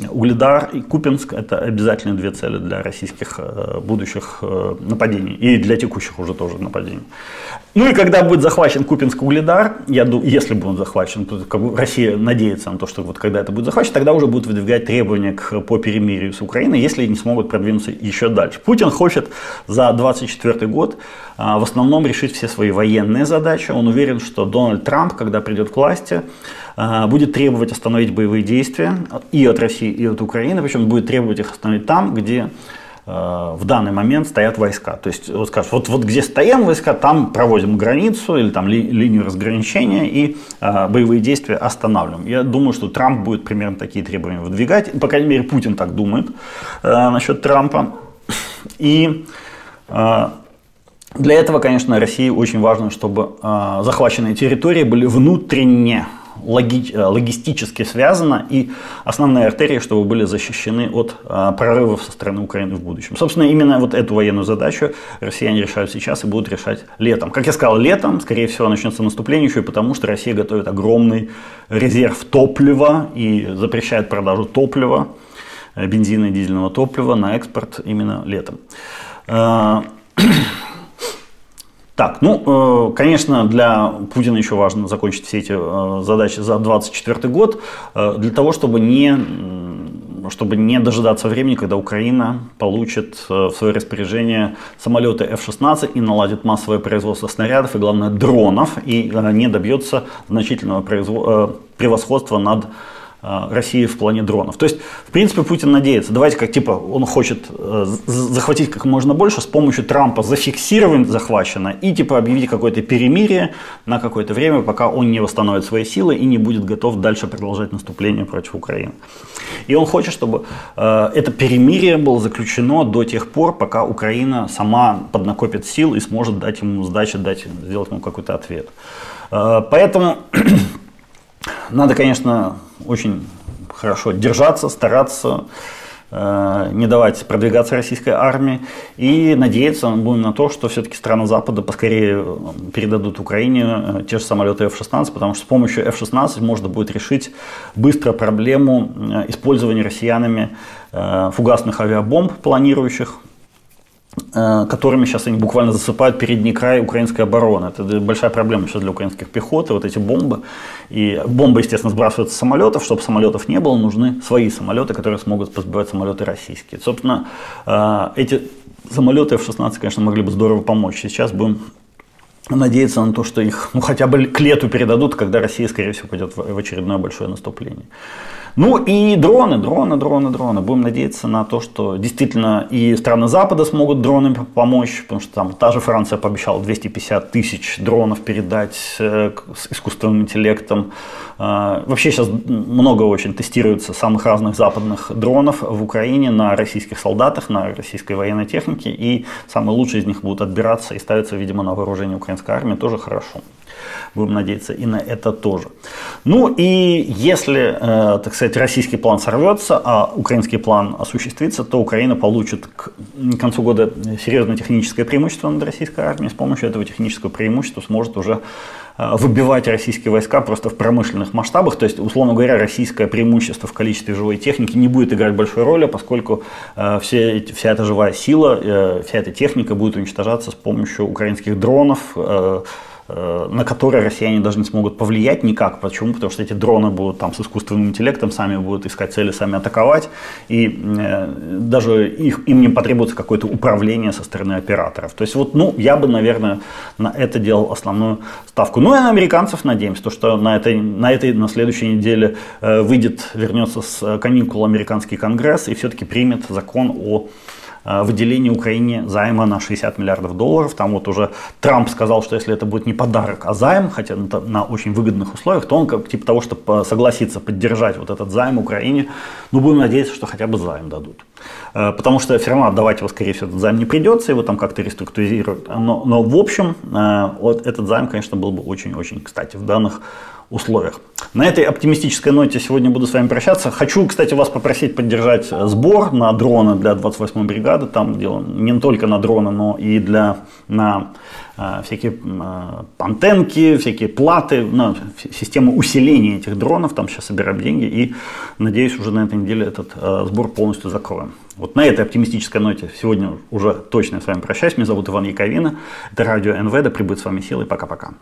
Угледар и Купинск – это обязательные две цели для российских э, будущих э, нападений. И для текущих уже тоже нападений. Ну и когда будет захвачен Купинск-Угледар, я думаю, если будет захвачен, то как бы Россия надеется на то, что вот когда это будет захвачен, тогда уже будут выдвигать требования к, по перемирию с Украиной, если не смогут продвинуться еще дальше. Путин хочет за 2024 год а, в основном решить все свои военные задачи. Он уверен, что Дональд Трамп, когда придет к власти, будет требовать остановить боевые действия и от России, и от Украины, причем будет требовать их остановить там, где а, в данный момент стоят войска. То есть вот скажешь, вот, вот где стоят войска, там проводим границу или там ли, линию разграничения и э, боевые действия останавливаем. Я думаю, что Трамп будет примерно такие требования выдвигать. По крайней мере, Путин так думает э, насчет Трампа. И э, для этого, конечно, России очень важно, чтобы э, захваченные территории были внутренне логи, э, логистически связано, и основные артерии, чтобы были защищены от а, прорывов со стороны Украины в будущем. Собственно, именно вот эту военную задачу россияне решают сейчас и будут решать летом. Как я сказал, летом, скорее всего, начнется наступление еще и потому, что Россия готовит огромный резерв топлива и запрещает продажу топлива, э, бензина и дизельного топлива на экспорт именно летом. Так, ну, э, конечно, для Путина еще важно закончить все эти э, задачи за 2024 год, э, для того, чтобы не, чтобы не дожидаться времени, когда Украина получит в свое распоряжение самолеты F-16 и наладит массовое производство снарядов и, главное, дронов, и не добьется значительного превосходства над России в плане дронов. То есть, в принципе, Путин надеется, давайте как типа он хочет э, захватить как можно больше, с помощью Трампа зафиксировать захвачено и типа объявить какое-то перемирие на какое-то время, пока он не восстановит свои силы и не будет готов дальше продолжать наступление против Украины. И он хочет, чтобы э, это перемирие было заключено до тех пор, пока Украина сама поднакопит сил и сможет дать ему сдачи, дать, сделать ему какой-то ответ. Э, поэтому надо, конечно, очень хорошо держаться, стараться, э, не давать продвигаться российской армии и надеяться будем на то, что все-таки страны Запада поскорее э, передадут Украине э, те же самолеты F-16, потому что с помощью F-16 можно будет решить быстро проблему использования россиянами фугасных авиабомб планирующих которыми сейчас они буквально засыпают передний край украинской обороны. Это большая проблема сейчас для украинских пехоты, вот эти бомбы. И бомбы, естественно, сбрасываются с самолетов. Чтобы самолетов не было, нужны свои самолеты, которые смогут позбивать самолеты российские. Собственно, э, эти самолеты F-16, конечно, могли бы здорово помочь. Сейчас будем надеяться на то, что их ну, хотя бы к лету передадут, когда Россия, скорее всего, пойдет в очередное большое наступление. Ну и дроны, дроны, дроны, дроны. Будем надеяться на то, что действительно и страны Запада смогут дронами помочь, потому что там та же Франция пообещала 250 тысяч дронов передать э, с искусственным интеллектом. Э, вообще сейчас много очень тестируется самых разных западных дронов в Украине на российских солдатах, на российской военной технике, и самые лучшие из них будут отбираться и ставиться, видимо, на вооружение украинской армии, тоже хорошо. Будем надеяться и на это тоже. Ну и если, э, так сказать, российский план сорвется, а украинский план осуществится, то Украина получит к концу года серьезное техническое преимущество над российской армией. С помощью этого технического преимущества сможет уже э, выбивать российские войска просто в промышленных масштабах. То есть, условно говоря, российское преимущество в количестве живой техники не будет играть большой роли, поскольку э, все, вся эта живая сила, э, вся эта техника будет уничтожаться с помощью украинских дронов, э, на которые россияне даже не смогут повлиять никак. Почему? Потому что эти дроны будут там с искусственным интеллектом, сами будут искать цели, сами атаковать, и э, даже их, им не потребуется какое-то управление со стороны операторов. То есть вот, ну, я бы, наверное, на это делал основную ставку. Ну и на американцев надеемся, то, что на этой, на этой, на следующей неделе э, выйдет, вернется с каникул американский конгресс и все-таки примет закон о Э, выделение Украине займа на 60 миллиардов долларов. Там вот уже Трамп сказал, что если это будет не подарок, а займ, хотя на очень выгодных условиях, то он как типа того, чтобы согласиться поддержать вот этот займ Украине, ну будем надеяться, что хотя бы займ дадут. Э, потому что все равно отдавать его, скорее всего, этот займ не придется, его там как-то реструктуризируют. Но, но в общем, э, вот этот займ, конечно, был бы очень-очень кстати в данных условиях. На этой оптимистической ноте сегодня буду с вами прощаться. Хочу, кстати, вас попросить поддержать сбор на дроны для 28-й бригады. Там дело не только на дроны, но и для на э, всякие э, антенки, всякие платы, на систему усиления этих дронов. Там сейчас собираем деньги и, надеюсь, уже на этой неделе этот э, сбор полностью закроем. Вот на этой оптимистической ноте сегодня уже точно с вами прощаюсь. Меня зовут Иван Яковина. Это радио НВ. Да прибудет с вами силы. Пока-пока.